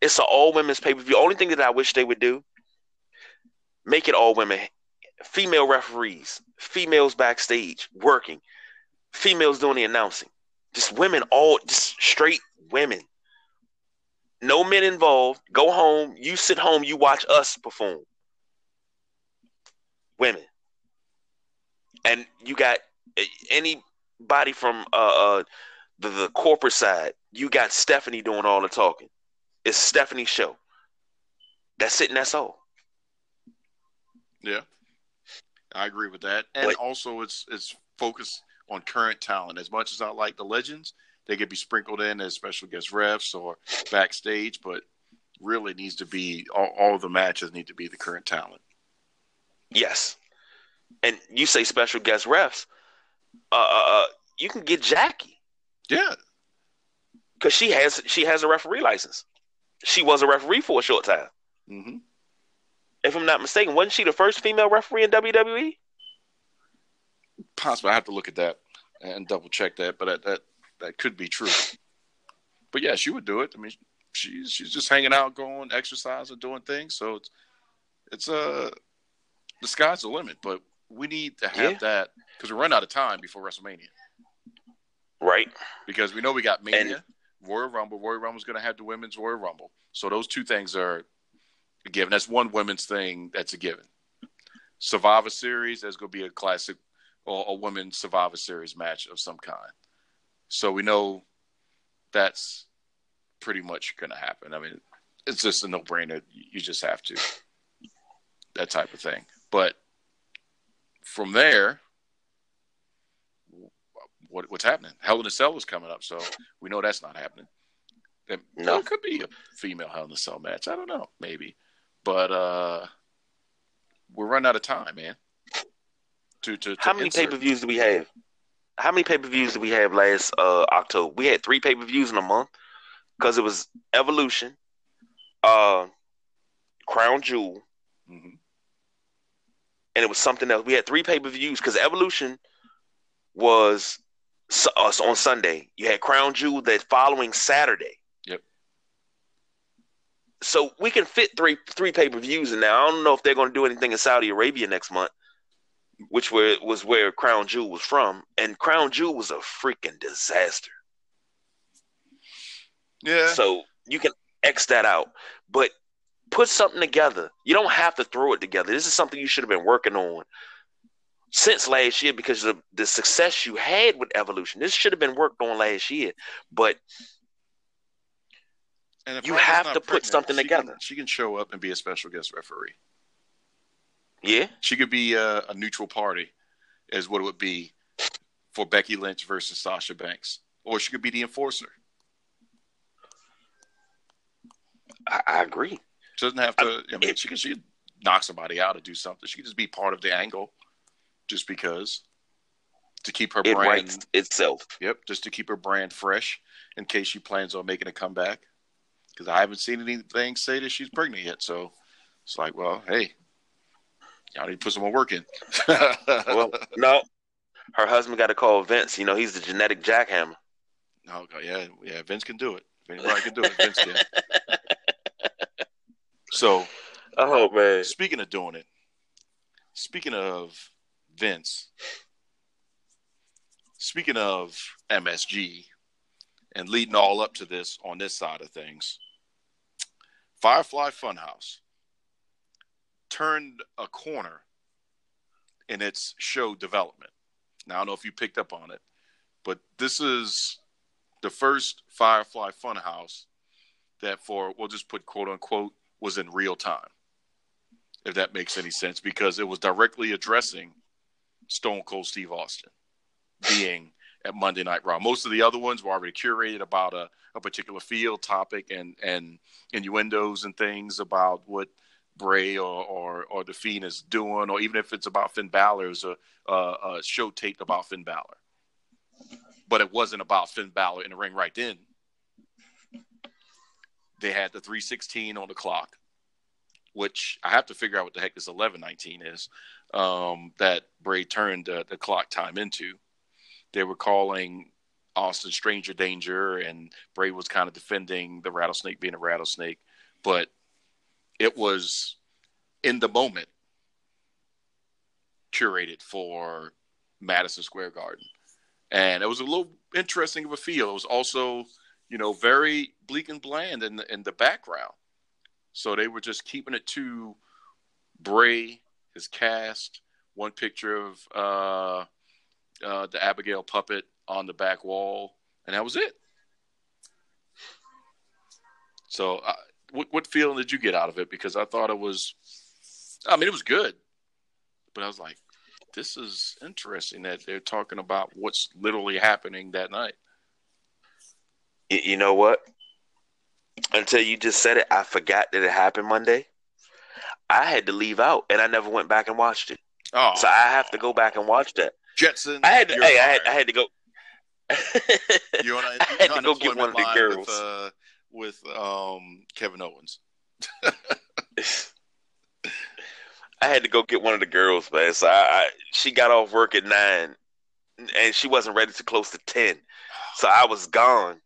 It's an all women's pay per view. Only thing that I wish they would do, make it all women, female referees, females backstage working, females doing the announcing, just women, all just straight women. No men involved. Go home. You sit home. You watch us perform. Women, and you got anybody from uh, uh the, the corporate side, you got Stephanie doing all the talking. It's Stephanie's show. That's it and that's all. Yeah. I agree with that. And But- also it's it's focused on current talent. As much as I like the legends, they could be sprinkled in as special guest refs or backstage, but really needs to be all, all the matches need to be the current talent. Yes. And you say special guest refs. Uh, uh, uh you can get Jackie Yeah. because she has she has a referee license. She was a referee for a short time. hmm If I'm not mistaken, wasn't she the first female referee in? WWE? Possibly I have to look at that and double check that, but that that, that could be true. But yeah, she would do it. I mean, she's she's just hanging out, going exercising, doing things. So it's it's uh the sky's the limit. But we need to have Yeah. that because we run out of time before WrestleMania. Right. Because we know we got Mania, And- Royal Rumble. Royal Rumble's going to have the women's Royal Rumble. So those two things are a given. That's one women's thing that's a given. Survivor Series, there's going to be a classic or a women's Survivor Series match of some kind. So we know that's pretty much going to happen. I mean, it's just a no brainer. You just have to. That type of thing. But from there, what, what's happening? Hell in a Cell is coming up, so we know that's not happening. There, No. there could be a female Hell in a Cell match. I don't know, maybe, but uh, we're running out of time, man. To to, to How many pay per views do we have? How many pay per views did we have last uh, October? We had three pay per views in a month because it was Evolution, uh, Crown Jewel, Mhm. and it was something else. We had three pay per views because Evolution was su- us on Sunday. You had Crown Jewel that following Saturday. Yep. So we can fit three three pay per views in now. I don't know if they're going to do anything in Saudi Arabia next month, which were, was where Crown Jewel was from, and Crown Jewel was a freaking disaster. Yeah, So you can X that out. But put something together. You don't have to throw it together. This is something you should have been working on since last year because of the success you had with Evolution. This should have been worked on last year. But and you have to put something she can- together. she can show up and be a special guest referee. Yeah, She could be a, a neutral party, is what it would be for Becky Lynch versus Sasha Banks, or she could be the enforcer. I, I agree. She doesn't have to. I mean, it- she could she could knock somebody out or do something. She could just be part of the angle, just because to keep her It brand. itself. Yep, just to keep her brand fresh in case she plans on making a comeback. Because I haven't seen anything say that she's pregnant yet. So it's like, well, hey, y'all need to put some more work in. <laughs> Well, no. Her husband got to call Vince. You know, he's the genetic jackhammer. oh, God, yeah, yeah, Vince can do it. If anybody can do it, Vince can. <laughs> So Oh man. Speaking of doing it, speaking of Vince, speaking of MSG, and leading all up to this on this side of things, Firefly Funhouse turned a corner in its show development. Now, I don't know if you picked up on it, but this is the first Firefly Funhouse that, for we'll just put quote unquote, was in real time if that makes any sense, because it was directly addressing Stone Cold Steve Austin being at Monday Night Raw. Most of the other ones were already curated about a, a particular field topic and, and innuendos and things about what Bray or, or, or The Fiend is doing, or even if it's about Finn Balor, it's a, a, a show taped about Finn Balor. But it wasn't about Finn Balor in the ring right then. They had the 316 on the clock which I have to figure out what the heck this 1119 is. um, that Bray turned uh, the clock time into. They were calling Austin stranger danger, and Bray was kind of defending the rattlesnake being a rattlesnake, but it was in the moment curated for Madison Square Garden. And it was a little interesting of a feel. It was also, you know, very bleak and bland in the, in the background. So they were just keeping it to Bray, his cast, one picture of uh, uh, the Abigail puppet on the back wall, and that was it. So, uh, what, what feeling did you get out of it? Because I thought it was, I mean, it was good, but I was like, this is interesting that they're talking about what's literally happening that night. You know what? Until you just said it, I forgot that it happened Monday. I had to leave out, and I never went back and watched it. Oh, so I have to go back and watch that. Jetson, I had to. Hey, I had, I had to go. you're on, <laughs> I had to go get one of the girls with, uh, with um, Kevin Owens. <laughs> I had to go get one of the girls, man. So I, I, she got off work at nine, and she wasn't ready to close to ten. So I was gone.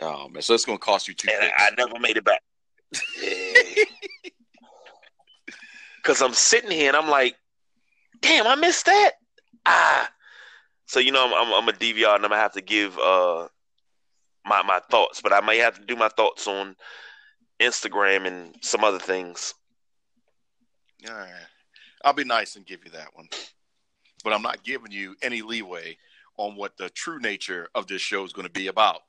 Oh man, so it's gonna cost you two. And I, I never made it back. <laughs> Cause I'm sitting here and I'm like, damn, I missed that. Ah, so you know I'm, I'm, I'm a DVR and I'm gonna have to give uh my my thoughts, but I may have to do my thoughts on Instagram and some other things. All right, I'll be nice and give you that one, but I'm not giving you any leeway on what the true nature of this show is going to be about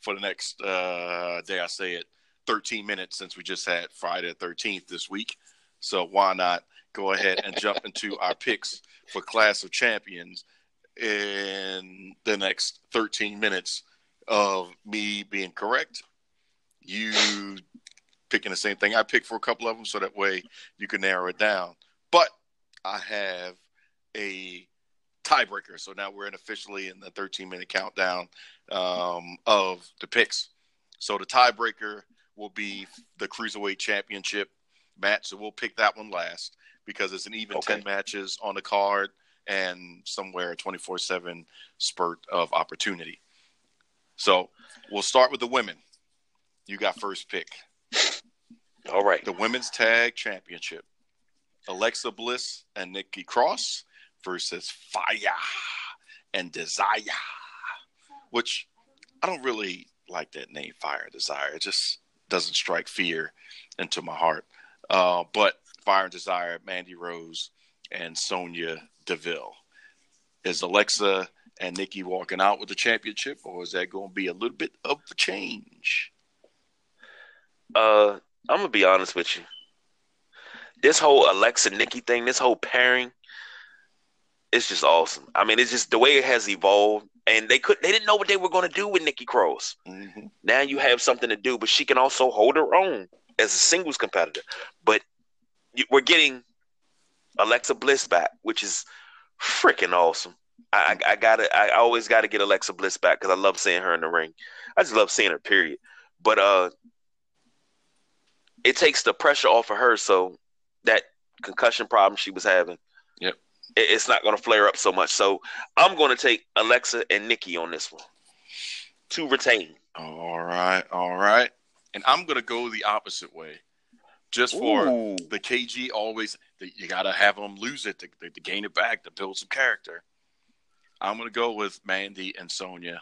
for the next uh, day. I say it, 13 minutes since we just had Friday the 13th this week. So why not go ahead and jump <laughs> into our picks for Clash of Champions in the next 13 minutes of me being correct, you picking the same thing I picked for a couple of them, so that way you can narrow it down. But I have a tiebreaker, so now we're in officially in the 13 minute countdown um, of the picks. So the tiebreaker will be the cruiserweight championship match. So we'll pick that one last because it's an even okay. 10 matches on the card and somewhere 24 7 spurt of opportunity. So we'll start with the women. You got first pick. All right. The women's tag championship. Alexa Bliss and Nikki Cross versus Fire and Desire. Which I don't really like that name, Fire and Desire. It just doesn't strike fear into my heart. Uh, but Fire and Desire, Mandy Rose, and Sonya Deville. Is Alexa and Nikki walking out with the championship, or is that going to be a little bit of a change? Uh, I'm gonna be honest with you. This whole Alexa Nikki thing, this whole pairing, it's just awesome. I mean, it's just the way it has evolved, and they could they didn't know what they were going to do with Nikki Cross. Mm-hmm. Now you have something to do, but she can also hold her own as a singles competitor. But we're getting Alexa Bliss back, which is freaking awesome. I, I, gotta, I always gotta get Alexa Bliss back because I love seeing her in the ring. I just love seeing her. Period. But uh, it takes the pressure off of her, so that concussion problem she was having, yep, it, it's not gonna flare up so much. So I'm gonna take Alexa and Nikki on this one to retain. All right, all right, and I'm gonna go the opposite way just for Ooh. the KG always you got to have them lose it to, to, gain it back to build some character. I'm going to go with Mandy and Sonya.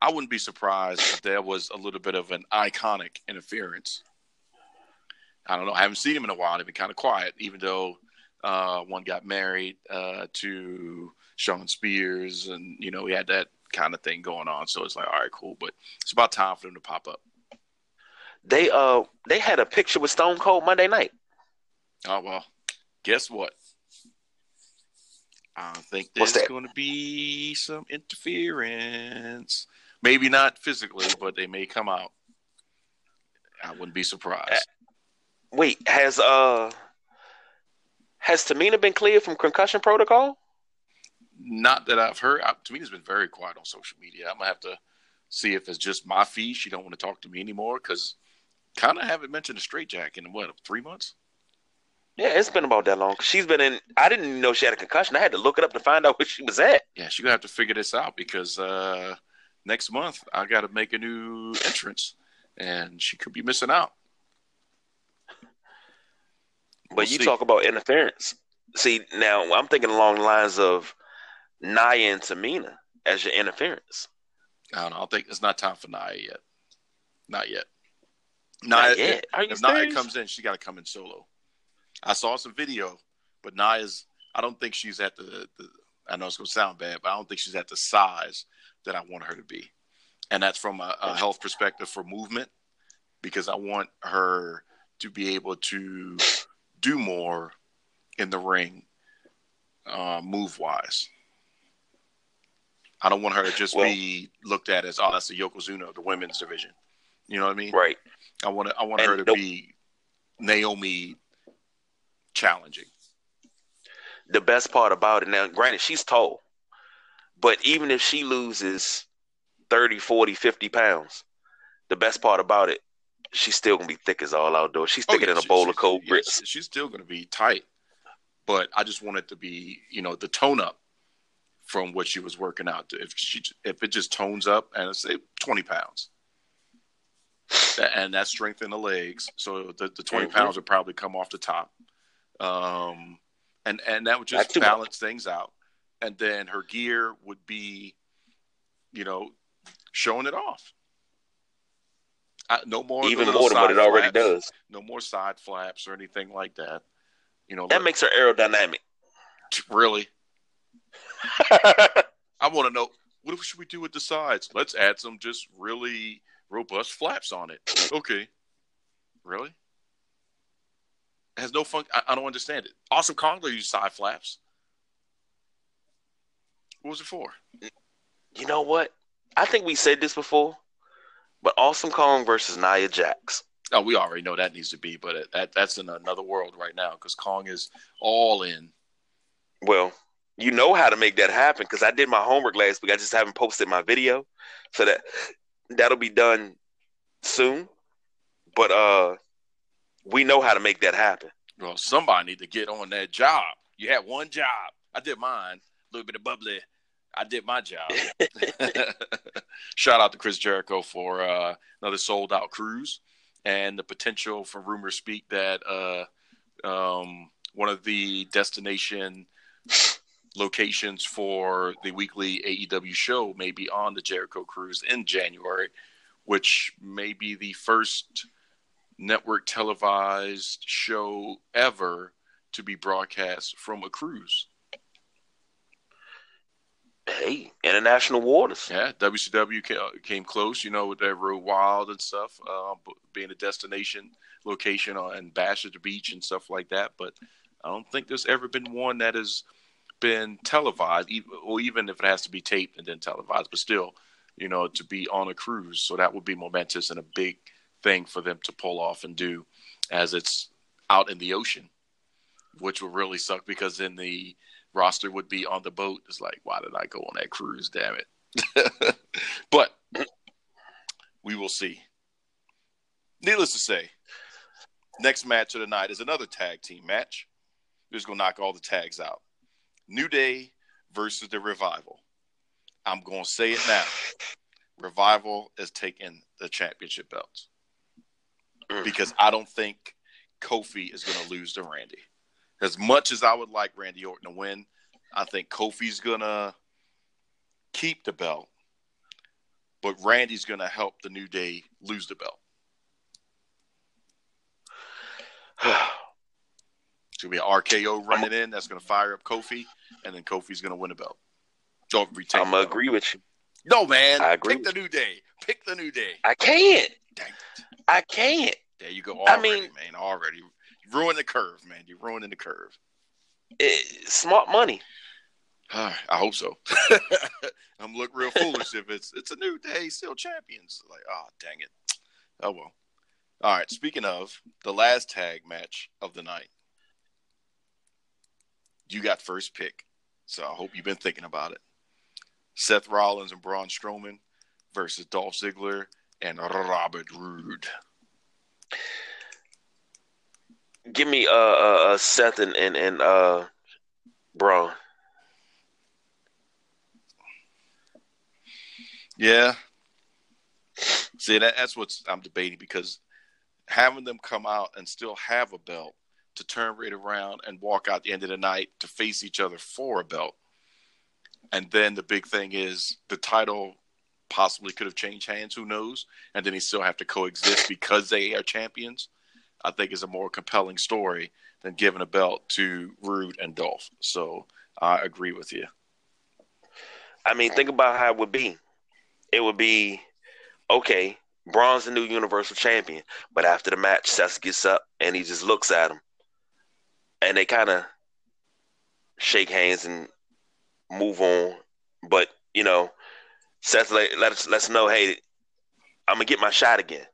I wouldn't be surprised if there was a little bit of an iconic interference. I don't know. I haven't seen him in a while. They've been kind of quiet, even though uh, one got married uh, to Shawn Spears, and you know he had that kind of thing going on. So it's like, all right, cool. But it's about time for them to pop up. They uh they had a picture with Stone Cold Monday night. Oh well, guess what? I think there's going to be some interference. Maybe not physically, but they may come out. I wouldn't be surprised. Uh, wait, has uh has Tamina been cleared from concussion protocol? Not that I've heard. I, Tamina's been very quiet on social media. I'm gonna have to see if it's just my feed. She don't want to talk to me anymore because kind of haven't mentioned a straight jack in what three months. Yeah, it's been about that long. She's been in. I didn't know she had a concussion. I had to look it up to find out where she was at. Yeah, she's gonna have to figure this out because uh, next month I got to make a new entrance, and she could be missing out. But We'll you see. talk about interference. See, now I'm thinking along the lines of Nia and Tamina as your interference. I don't know. I think it's not time for Nia yet. Not yet. Not yet. You If Nia comes in, she got to come in solo. I saw some video, but Nia's. I don't think she's at the, the. I know it's gonna sound bad, but I don't think she's at the size that I want her to be, and that's from a, a health perspective for movement, because I want her to be able to do more in the ring, uh, move wise. I don't want her to just Well- be looked at as, oh, that's the Yokozuna of the women's division. You know what I mean? Right. I want to, I want her to nope. be Naomi challenging. The best part about it now, granted, she's tall, but even if she loses 30, 40, 50 pounds, the best part about it, she's still gonna be thick as all outdoors. She's thicker Oh, yeah, than a bowl she- of cold yeah, grits. She's still to be tight, but I just want it to be, you know, the tone up from what she was working out. If she, if it just tones up and say twenty pounds, and that strengthen the legs, so the, the 20 Mhm. pounds would probably come off the top, um, and and that would just much. balance things out, and then her gear would be, you know, showing it off. Uh, no more Even more than what it already flaps does. no more side flaps or anything like that. You know, That look, makes her aerodynamic. <laughs> really. I want to know what should we do with the sides? Let's add some just really robust flaps on it. Okay, really? Has no fun. I, I don't understand it. Awesome Kongler used side flaps. What was it for? you know what? I think we said this before, but Awesome Kong versus Nia Jax. Oh, we already know that needs to be, but that that's in another world right now because Kong is all in. Well, you know how to make that happen because I did my homework last week. I just haven't posted my video, so that that'll be done soon. But uh, we know how to make that happen. Well, somebody need to get on that job. You had one job. I did mine. A little bit of bubbly. I did my job. <laughs> <laughs> Shout out to Chris Jericho for uh, another sold out cruise and the potential for rumors speak that uh, um, one of the destination locations for the weekly AEW show may be on the Jericho cruise in January, which may be the first network televised show ever to be broadcast from a cruise. Hey, international waters. Yeah, WCW came close, you know, with that Road Wild and stuff, uh, being a destination location on at the Beach and stuff like that. But I don't think there's ever been one that has been televised, or even if it has to be taped and then televised, but still, you know, to be on a cruise. So that would be momentous and a big thing for them to pull off and do as it's out in the ocean, which would really suck because then the roster would be on the boat. It's like, why did I go on that cruise? Damn it. <laughs> but we will see. Needless to say, next match of the night is another tag team match. We're just gonna knock all the tags out. New Day versus the Revival. I'm gonna say it now. Revival is taking the championship belts Mm. because I don't think Kofi is gonna lose to Randy. As much as I would like Randy Orton to win, I think Kofi's gonna keep the belt, but Randy's gonna help the New Day lose the belt. <sighs> It's gonna be an RKO running in that's gonna fire up Kofi, and then Kofi's gonna win the belt. Don't retain. I'm gonna agree with you. No, man. I agree Pick the New Day. Pick the New Day. I can't. Dang it. I can't. There you go. I mean- man. Already. You ruined the curve, man. You're ruining the curve. It, smart money. <sighs> I hope so. <laughs> I'm look real foolish if it's it's a new day, still champions. Like, oh dang it. Oh well. All right. Speaking of the last tag match of the night, you got first pick, so I hope you've been thinking about it. Seth Rollins and Braun Strowman versus Dolph Ziggler and Robert Roode. give me uh, uh, uh Seth and and, and uh Braun. Yeah. See that that's what I'm debating because having them come out and still have a belt to turn right around and walk out the end of the night to face each other for a belt. And then the big thing is the title possibly could have changed hands, who knows? And then he still have to coexist because they are champions. I think is a more compelling story than giving a belt to Roode and Dolph. So I agree with you. I mean, think about how it would be. It would be okay. Braun's the new Universal Champion, but after the match, Seth gets up and he just looks at him, and they kind of shake hands and move on. But you know, Seth let, let us let us know, hey, I'm gonna get my shot again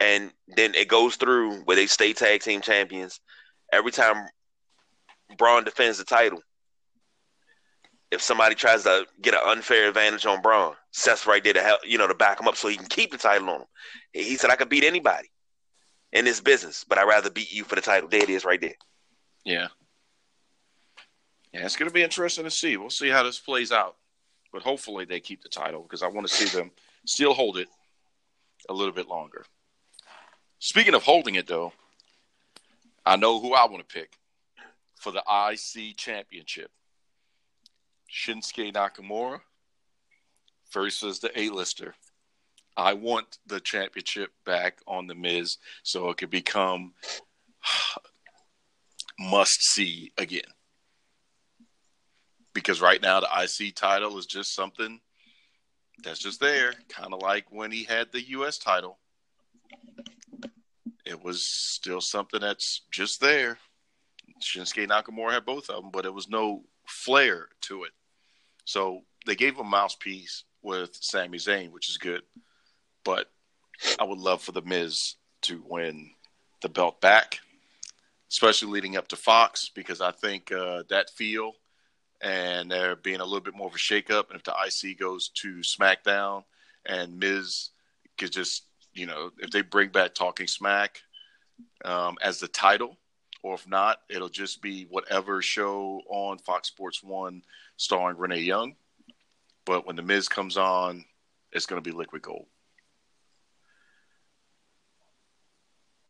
and then it goes through where they stay tag team champions. Every time Braun defends the title, if somebody tries to get an unfair advantage on Braun, Seth's right there to help, you know, to back him up so he can keep the title on him. He said, "I could beat anybody in this business, but I'd rather beat you for the title." There it is, right there. Yeah, yeah, it's going to be interesting to see. We'll see how this plays out, but hopefully they keep the title because I want to see them still hold it a little bit longer. Speaking of holding it, though, I know who I want to pick for the IC championship Shinsuke Nakamura versus the A-lister. I want the championship back on the Miz so it could become <sighs> must see again. Because right now the IC title is just something that's just there, kind of like when he had the US title it was still something that's just there. Shinsuke Nakamura had both of them, but it was no flair to it. So they gave him a mouthpiece with Sami Zayn, which is good. But I would love for the Miz to win the belt back, especially leading up to Fox, because I think uh, that feel and there being a little bit more of a shakeup. And if the IC goes to SmackDown and Miz could just you know, if they bring back Talking Smack um, as the title, or if not, it'll just be whatever show on Fox Sports One starring Renee Young. But when the Miz comes on, it's going to be Liquid Gold.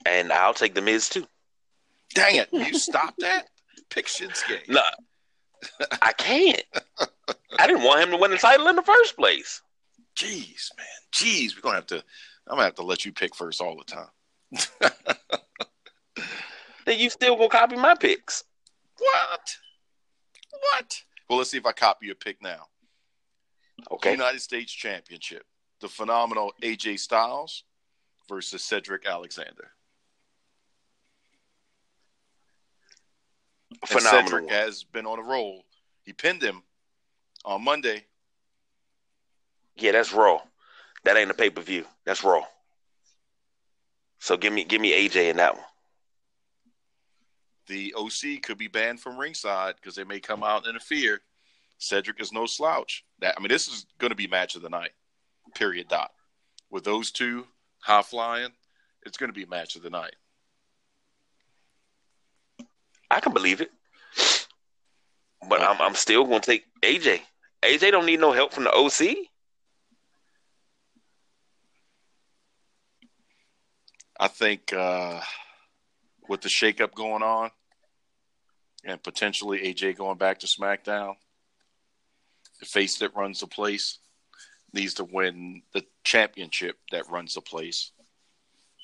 And I'll take the Miz too. Dang it! You stop that. Pick Shinsuke. <laughs> No, I can't. I didn't want him to win the title in the first place. Jeez, man. Jeez, we're gonna have to I'm gonna have to let you pick first all the time. <laughs> then you still gonna copy my picks? What? What? Well, let's see if I copy your pick now. Okay. United States Championship. The phenomenal AJ Styles versus Cedric Alexander. Phenomenal. Cedric has been on a roll. He pinned him on Monday. Yeah, that's Raw. That ain't a pay per view. That's Raw. So give me give me AJ in that one. The OC could be banned from ringside because they may come out and interfere. Cedric is no slouch. That I mean, this is going to be match of the night. Period. Dot. With those two high flying, it's going to be match of the night. I can believe it, but I'm I'm still going to take AJ. AJ don't need no help from the OC. I think uh, with the shakeup going on and potentially AJ going back to SmackDown, the face that runs the place needs to win the championship that runs the place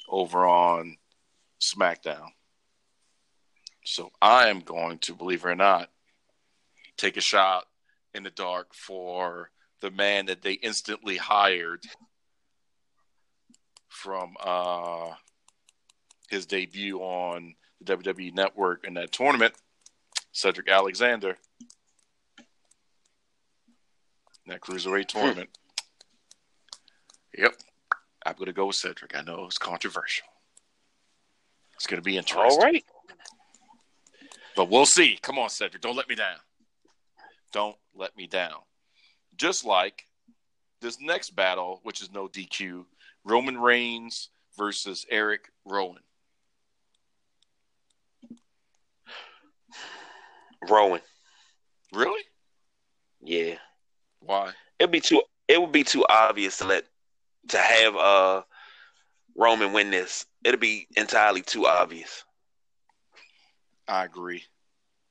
over on SmackDown. So I am going to, believe it or not, take a shot in the dark for the man that they instantly hired from uh, his debut on the WWE Network in that tournament, Cedric Alexander. That cruiserweight hmm. tournament. Yep. I'm going to go with Cedric. I know it's controversial. It's going to be interesting. All right. But we'll see. Come on, Cedric. Don't let me down. Don't let me down. Just like this next battle, which is no DQ Roman Reigns versus Eric Rowan. Rowan. Really? Yeah. Why? It'd be too it would be too obvious to let to have uh Roman win this. It'd be entirely too obvious. I agree.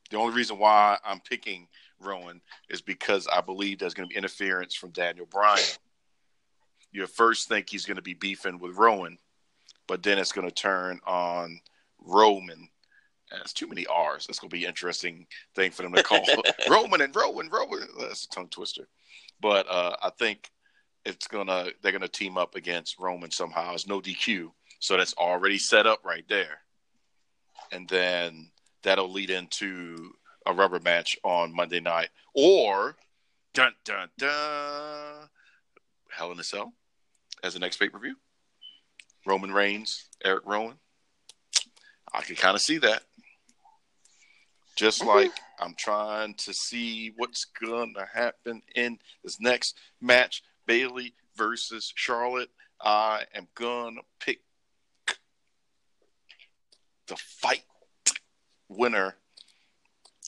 The only reason why I'm picking Rowan is because I believe there's going to be interference from Daniel Bryan. You first think he's going to be beefing with Rowan, but then it's going to turn on Roman. It's too many R's. That's going to be an interesting thing for them to call <laughs> Roman and Rowan, Rowan. That's a tongue twister. But uh, I think it's gonna they're gonna team up against Roman somehow. It's no DQ, so that's already set up right there. And then that'll lead into a rubber match on Monday night, or dun dun dun, Hell in a Cell as the next pay per view. Roman Reigns, Eric Rowan. I can kind of see that. Just mm-hmm. like I'm trying to see what's going to happen in this next match Bayley versus Charlotte. I am going to pick the fight winner.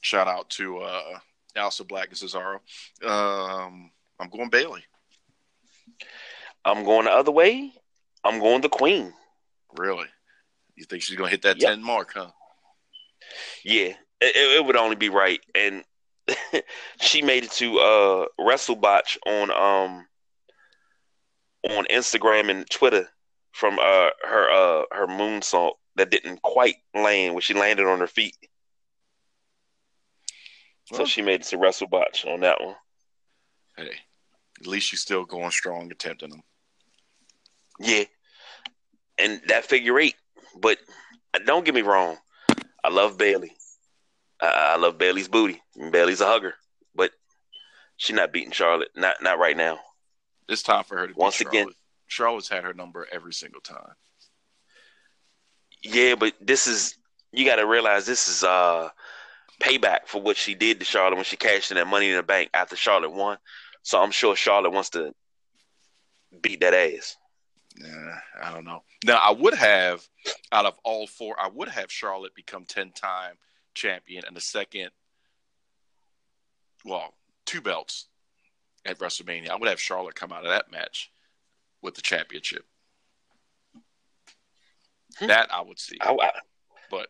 Shout out to uh, Aleister Black and Cesaro. Um, I'm going Bayley. I'm going the other way. I'm going the Queen. Really? You think she's to hit that yep. 10 mark, huh? Yeah, it, it would only be right. And <laughs> she made it to uh, WrestleBotch on um on Instagram and Twitter from uh, her uh, her moonsault that didn't quite land when she landed on her feet. So she made it to WrestleBotch on that one. Hey, at least she's still going strong, attempting them. Yeah, and that figure eight. But don't get me wrong, I love Bayley. I, I love Bayley's booty. Bayley's a hugger, but she's not beating Charlotte. Not not right now. It's time for her to once again. Charlotte's had her number every single time. Yeah, but this is you got to realize this is uh payback for what she did to Charlotte when she cashed in that money in the bank after Charlotte won. So I'm sure Charlotte wants to beat that ass. Yeah, I don't know. Now I would have out of all four, I would have Charlotte become ten time champion and the second well, two belts at WrestleMania. I would have Charlotte come out of that match with the championship. Hmm. That I would see. I, I, but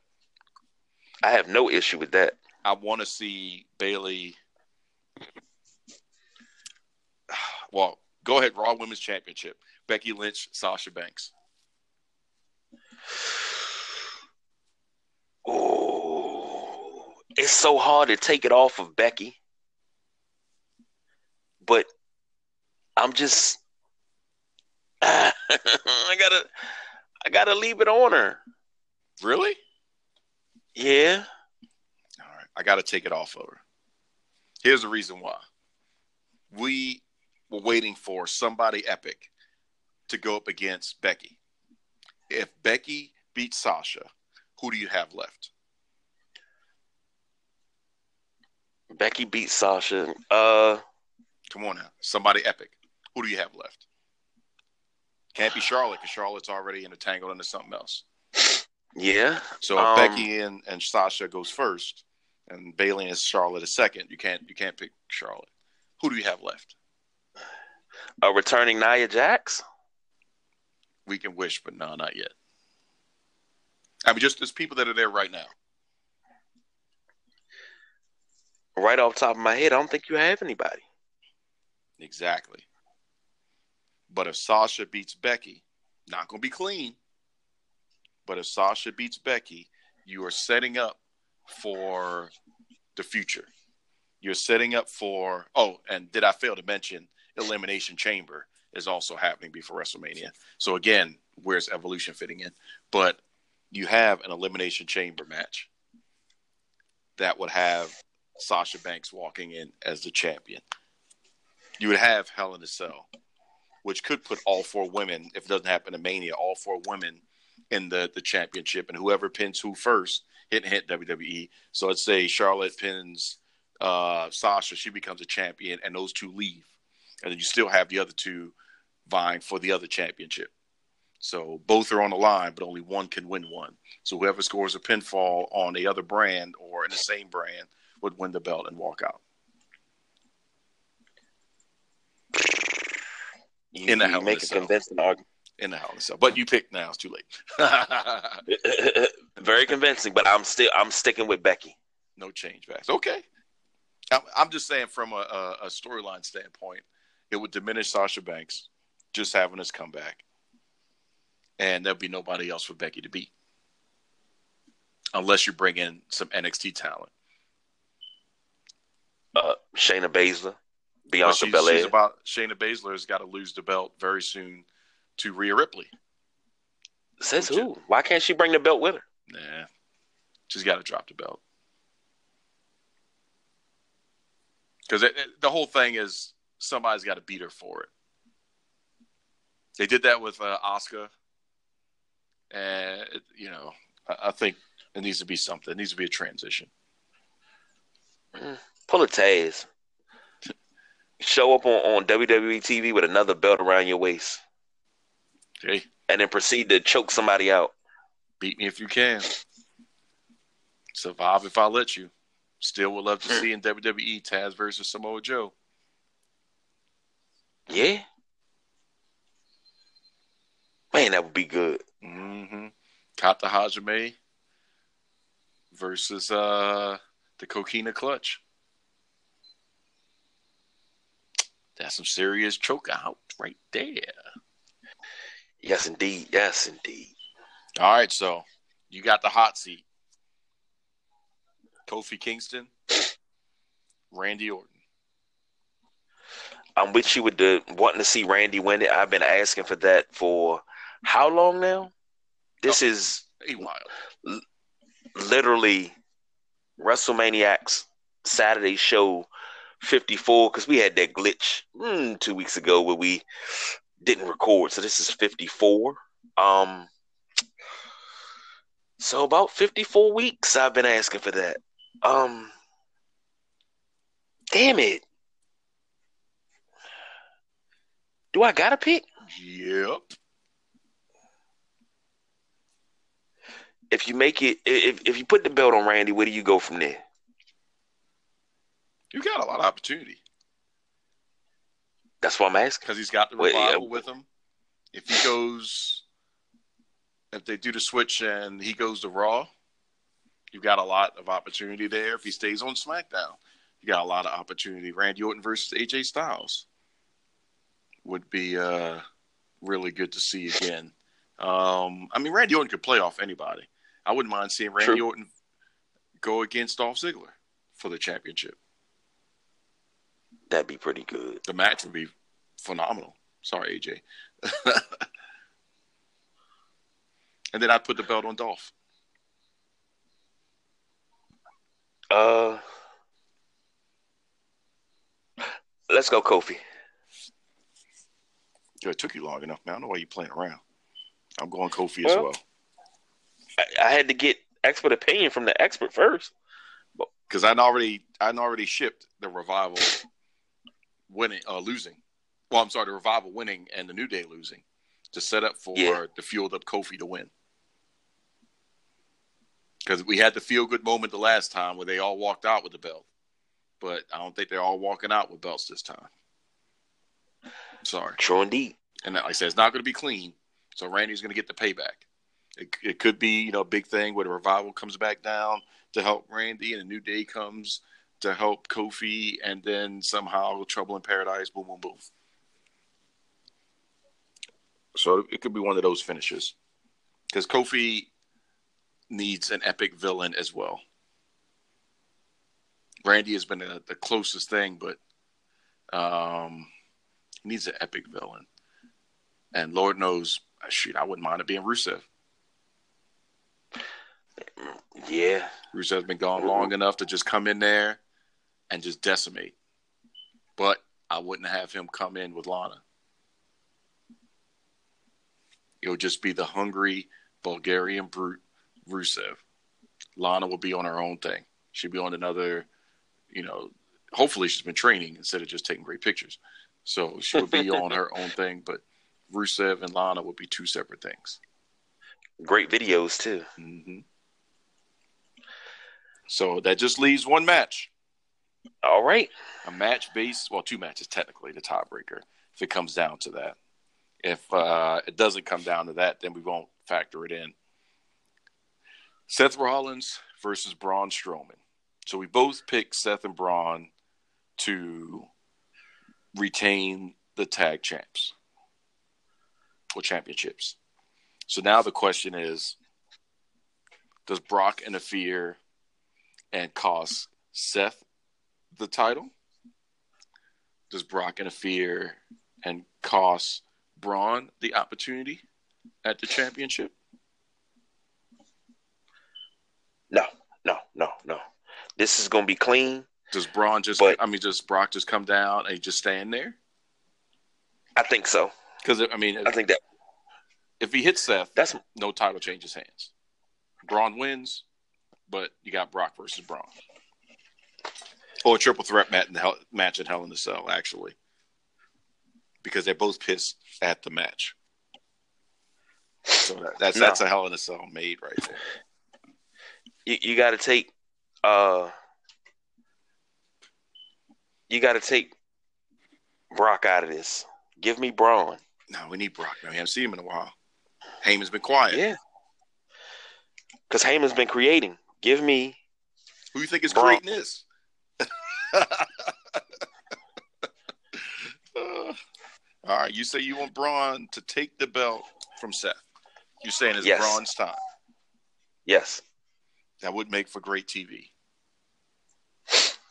I have no issue with that. I want to see Bayley. <sighs> Well, go ahead. Raw Women's Championship. Becky Lynch, Sasha Banks. Oh, it's so hard to take it off of Becky but I'm just <sighs> I gotta I gotta leave it on her. Really? Yeah. All right. I gotta take it off of her. Here's the reason why. We were waiting for somebody epic to go up against Becky. If Becky beats Sasha, who do you have left? Becky beats Sasha. Uh Come on now, somebody epic. Who do you have left? Can't be Charlotte because Charlotte's already entangled into something else. Yeah. So um, Becky and, and Sasha goes first, and Bayley and Charlotte is second. You can't you can't pick Charlotte. Who do you have left? A returning Nia Jax. We can wish, but no, not yet. I mean, just there's people that are there right now. Right off top of my head, I don't think you have anybody. Exactly. But if Sasha beats Becky, not going to be clean. But if Sasha beats Becky, you are setting up for the future. You're setting up for, oh, and did I fail to mention Elimination Chamber is also happening before WrestleMania. So again, where's Evolution fitting in? But you have an Elimination Chamber match that would have Sasha Banks walking in as the champion you would have Hell in a Cell, which could put all four women, if it doesn't happen in Mania, all four women in the the championship, and whoever pins who first, hit and hit WWE. So let's say Charlotte pins uh, Sasha, she becomes a champion, and those two leave, and then you still have the other two vying for the other championship. So both are on the line, but only one can win one. So whoever scores a pinfall on the other brand or in the same brand would win the belt and walk out. You, In the you Hell make a convincing argument. in the Hell in a Cell. But you picked now; it's too late. <laughs> Very convincing, but I'm still I'm sticking with Becky. no change backs. Okay. I'm, I'm just saying, from a, a, storyline standpoint, it would diminish Sasha Banks just having us come back, and there'll be nobody else for Becky to beat, unless you bring in some NXT talent. Uh, Shayna Baszler, Bianca she's, Belair. about Shayna Baszler has got to lose the belt very soon to Rhea Ripley. Says who? Why can't she bring the belt with her? Nah, she's got to drop the belt because the whole thing is somebody's got to beat her for it. They did that with uh, Oscar, and you know, I, I think it needs to be something. It needs to be a transition. Pull a Taz. Show up on, on WWE TV with another belt around your waist, Okay, and then proceed to choke somebody out. beat me if you can. Survive if I let you. Still would love to see in WWE Taz versus Samoa Joe. Yeah. Man, that would be good. Mm-hmm. Kata Hajime versus uh, the Coquina Clutch. That's some serious choke out right there. Yes, indeed. Yes, indeed. All right, so you got the hot seat. Kofi Kingston, Randy Orton. I'm with you with the wanting to see Randy win it. I've been asking for that for how long now? This oh, is Hey, wild. literally WrestleManiacs Saturday show 54 because we had that glitch mm, two weeks ago where we didn't record. So this is 54. Um, so about 54 weeks I've been asking for that. Um, damn it. Do I got to pick? Yep. If you make it, if if you put the belt on Randy, where do you go from there? You got a lot of opportunity That's why I'm asking. because he's got the Well, yeah. revival with him. If he goes, if they do the switch and he goes to Raw, you've got a lot of opportunity there. If he stays on SmackDown, you got a lot of opportunity. Randy Orton versus AJ Styles would be uh, really good to see again. Um, I mean, Randy Orton could play off anybody. I wouldn't mind seeing Randy True. Orton go against Dolph Ziggler for the championship. That'd be pretty good. The match would be phenomenal. Sorry, AJ. <laughs> and then I'd put the belt on Dolph. Uh, let's go, Kofi. It took you long enough, man. I don't know why you're playing around. I'm going Kofi as Well- well. I, I had to get expert opinion from the expert first. Because I'd already I'd already shipped the revival winning uh losing. Well, I'm sorry, the revival winning and the New Day losing to set up for Yeah. the fueled up Kofi to win. Because we had the feel good moment the last time where they all walked out with the belt. But I don't think they're all walking out with belts this time. Sorry. True indeed. And like I said, it's not going to be clean. So Randy's going to get the payback. It, it could be, you know, a big thing where the revival comes back down to help Randy, and a new day comes to help Kofi, and then somehow Trouble in Paradise, boom, boom, boom. So it could be one of those finishes because Kofi needs an epic villain as well. Randy has been a, the closest thing, but um, he needs an epic villain. And Lord knows, shoot, I wouldn't mind it being Rusev. Yeah. Rusev's been gone long enough to just come in there and just decimate. But I wouldn't have him come in with Lana. It would just be the hungry Bulgarian brute Rusev. Lana will be on her own thing. She'd be on another, you know, hopefully she's been training instead of just taking great pictures. So she would be on her own thing, but Rusev and Lana would be two separate things. Great videos too. hmm So that just leaves one match. All right. A match based, well, two matches technically, the tiebreaker, if it comes down to that. If uh, it doesn't come down to that, then we won't factor it in. Seth Rollins versus Braun Strowman. So we both picked Seth and Braun to retain the tag champs or championships. So now the question is does Brock interfere and cost Seth the title? Does Brock interfere and cost Braun the opportunity at the championship? No, no, no, no. This is going to be clean. Does Braun just? But- I mean, does Brock just come down and just stand there? I think so. Because I mean, I think that if he hits Seth, that's no title changes hands. Braun wins, but you got Brock versus Braun. Or a triple threat match in, Hell, match in Hell in the Cell, actually. Because they're both pissed at the match. So that, that's No. that's a Hell in a Cell made right there. you, you got to take uh you got to take Brock out of this. Give me Braun. No, we need Brock. Man, we haven't seen him in a while. Heyman's been quiet. Yeah. Because Heyman's been creating. Give me Who you think is Braun. creating this? All right, you say you want Braun to take the belt from Seth. You're saying it's Yes. Braun's time. yes. That would make for great TV.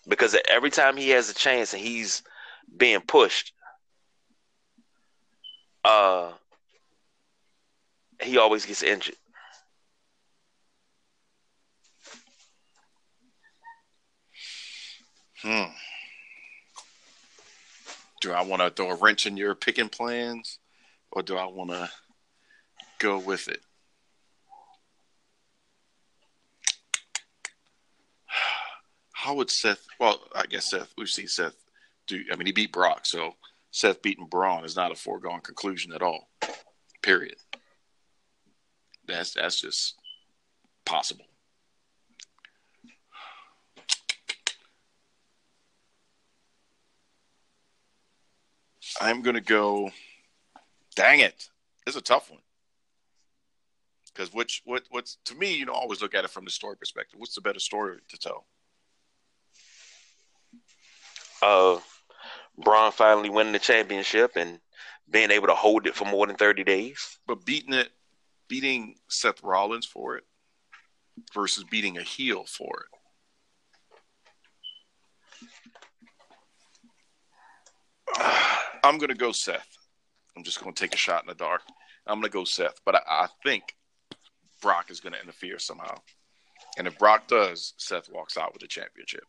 Because every time he has a chance and he's being pushed, uh he always gets injured. Hmm. Do I want to throw a wrench in your picking plans, or do I want to go with it? <sighs> How would Seth? Well, I guess Seth. We've seen Seth do. I mean, he beat Brock, so Seth beating Braun is not a foregone conclusion at all. Period. That's that's just possible. I'm gonna go. Dang it! It's a tough one. Because which what what's to me, you know, always look at it from the story perspective. What's the better story to tell? Uh Braun finally winning the championship and being able to hold it for more than 30 days. But beating it, beating Seth Rollins for it, versus beating a heel for it. <sighs> <sighs> <sighs> I'm gonna go Seth. I'm just gonna take a shot in the dark. I'm gonna go Seth, but I, I think Brock is gonna interfere somehow. And if Brock does, Seth walks out with the championship.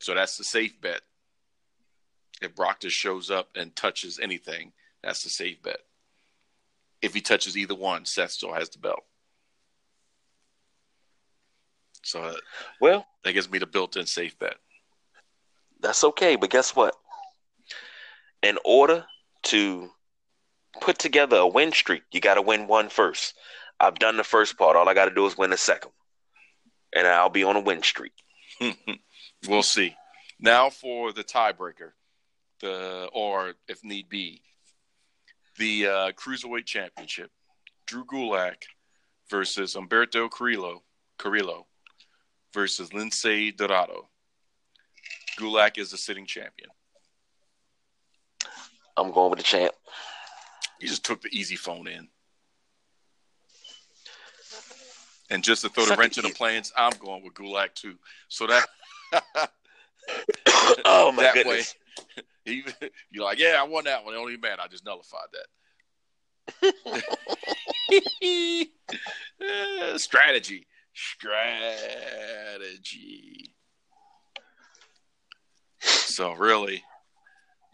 So that's the safe bet. If Brock just shows up and touches anything, that's the safe bet. If he touches either one, Seth still has the belt. So uh, Well, that gives me the built-in safe bet. that's okay, but guess what? In order to put together a win streak, you got to win one first. I've done the first part. All I got to do is win the second. And I'll be on a win streak. <laughs> we'll see. Now for the tiebreaker, the or if need be, the uh, cruiserweight championship: Drew Gulak versus Humberto Carrillo, Carrillo versus Lince Dorado. Gulak is the sitting champion. I'm going with the champ. You just took the easy phone in. And just to throw the wrench in the plans, I'm going with Gulak too. So that <laughs> <coughs> oh my that goodness. <laughs> way, you're like, yeah, I won that one. It only man, I just nullified that. <laughs> Strategy, strategy. So really,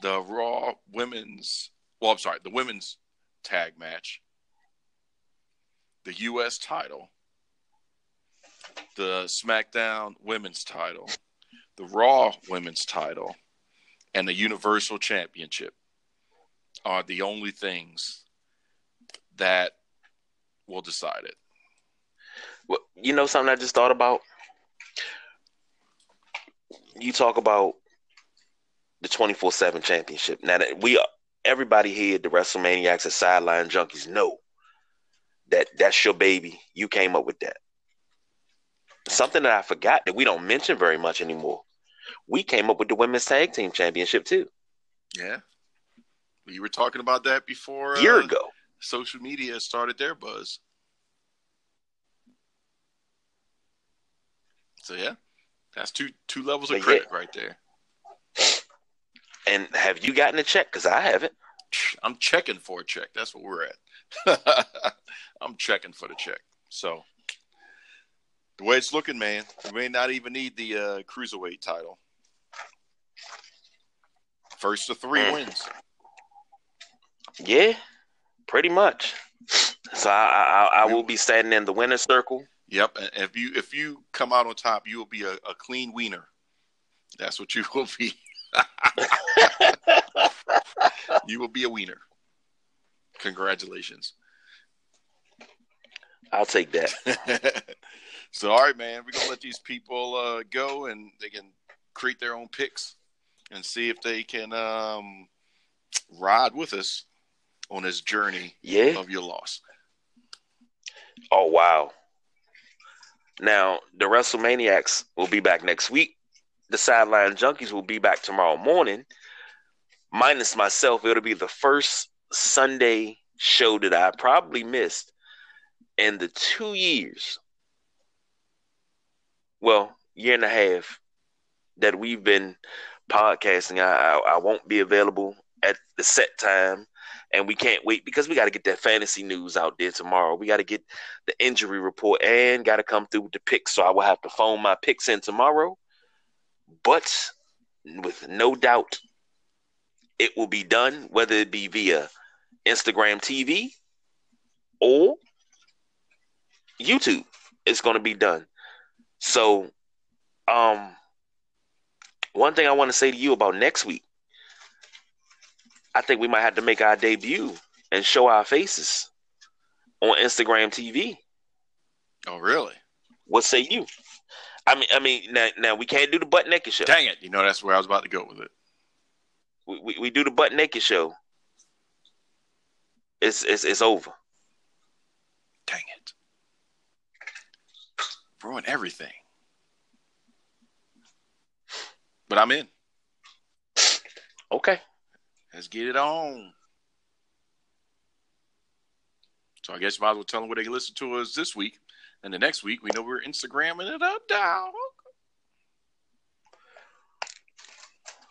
the Raw women's, well, I'm sorry, the women's tag match, the U.S. title, the SmackDown women's title, the Raw women's title, and the Universal Championship are the only things that will decide it. Well, you know something I just thought about? you talk about the twenty four seven championship. Now that we everybody here, the WrestleManiacs and sideline junkies know that that's your baby. You came up with that. Something that I forgot that we don't mention very much anymore. We came up with the women's tag team championship too. Yeah. You were talking about that before a year uh, ago. Social media started their buzz. So yeah, that's two two levels of But credit yeah. right there. And have you gotten a check? Because I haven't. I'm checking for a check. That's what we're at. <laughs> I'm checking for the check. So the way it's looking, man, we may not even need the uh, cruiserweight title. First of three Mm. wins. Yeah, pretty much. So I, I, I will be standing in the winner's circle. Yep. And if you if you come out on top, you will be a, a clean wiener. That's what you will be. <laughs> you will be a wiener. Congratulations. I'll take that. <laughs> so all right, man, we're gonna let these people uh, go and they can create their own picks and see if they can um, ride with us on this journey Yeah. of your loss. Oh wow. Now the WrestleManiacs will be back next week. The sideline junkies will be back tomorrow morning. Minus myself, it'll be the first Sunday show that I probably missed in the two years. Well, year and a half that we've been podcasting. I, I, I won't be available at the set time, and we can't wait because we got to get that fantasy news out there tomorrow. We got to get the injury report and got to come through with the picks. So I will have to phone my picks in tomorrow. But with no doubt, it will be done, whether it be via Instagram TV or YouTube. It's going to be done. So, um, one thing I want to say to you about next week, I think we might have to make our debut and show our faces on Instagram TV. Oh, really? What say you? I mean, I mean, now, now we can't do the butt naked show. Dang it! You know that's where I was about to go with it. We, we, we do the butt naked show. It's it's it's over. Dang it! Ruin everything. But I'm in. Okay. Let's get it on. So I guess you might as well tell them where they can listen to us this week. And the next week, we know we're Instagramming it up, down.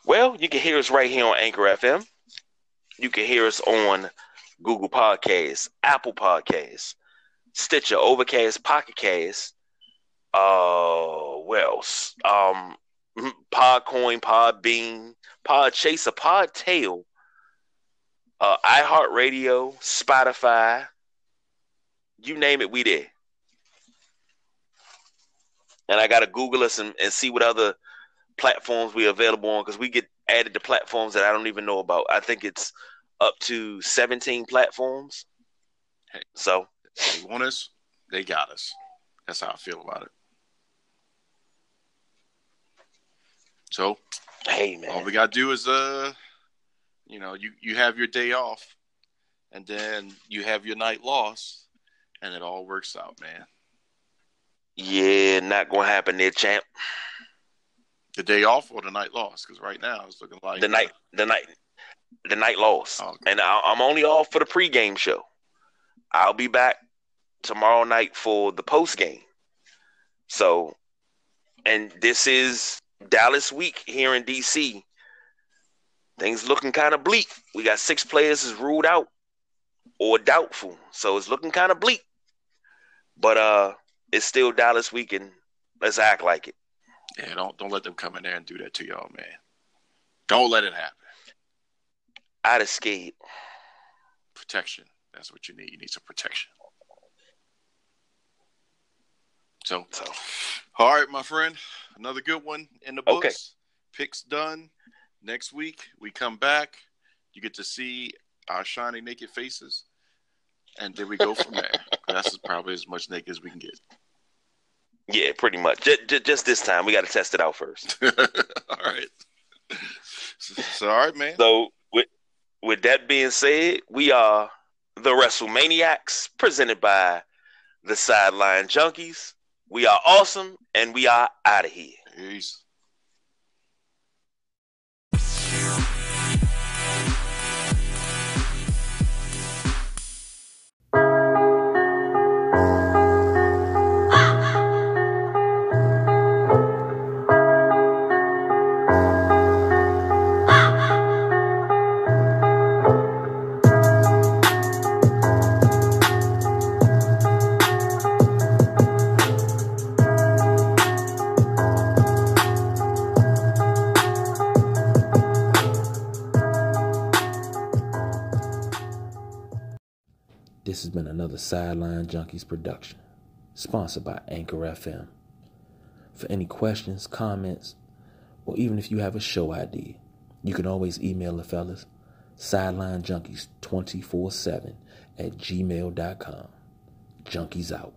Well, you can hear us right here on Anchor FM. You can hear us on Google Podcasts, Apple Podcasts, Stitcher, Overcast, Pocket Cast. Uh, what else? Um, Podcoin, Podbean, Podchaser, Podtail, uh, iHeartRadio, Spotify. You name it, we there. And I gotta Google us and, and see what other platforms we're available on because we get added to platforms that I don't even know about. I think it's up to 17 platforms. Hey. So They want us, they got us. That's how I feel about it. So hey man, all we gotta do is uh you know, you, you have your day off and then you have your night loss and it all works out, man. Yeah, not gonna happen there, champ. The day off or the night loss? Because right now it's looking like The night, the night, the night loss, Oh, okay. and I, I'm only off for the pregame show. I'll be back tomorrow night for the postgame. So, and this is Dallas week here in DC. Things looking kind of bleak. We got six players is ruled out or doubtful, so it's looking kind of bleak. But uh, it's still Dallas week, and let's act like it. Yeah, don't don't let them come in there and do that to y'all, man. Don't let it happen. I'd have scared. Protection. That's what you need. You need some protection. So, So all right, my friend. Another good one in the books. Okay. Picks done. Next week we come back. You get to see our shiny naked faces, and then we go from there. <laughs> That's probably as much naked as we can get. Yeah, pretty much. Just, just this time, we got to test it out first. <laughs> all right. So, so, all right, man. So with with that being said, we are the WrestleManiacs, presented by the Sideline Junkies. We are awesome, and we are out of here. Peace. This has been another Sideline Junkies production, sponsored by Anchor FM. For any questions, comments, or even if you have a show idea, you can always email the fellas sidelinejunkies247 at gmail.com. Junkies out.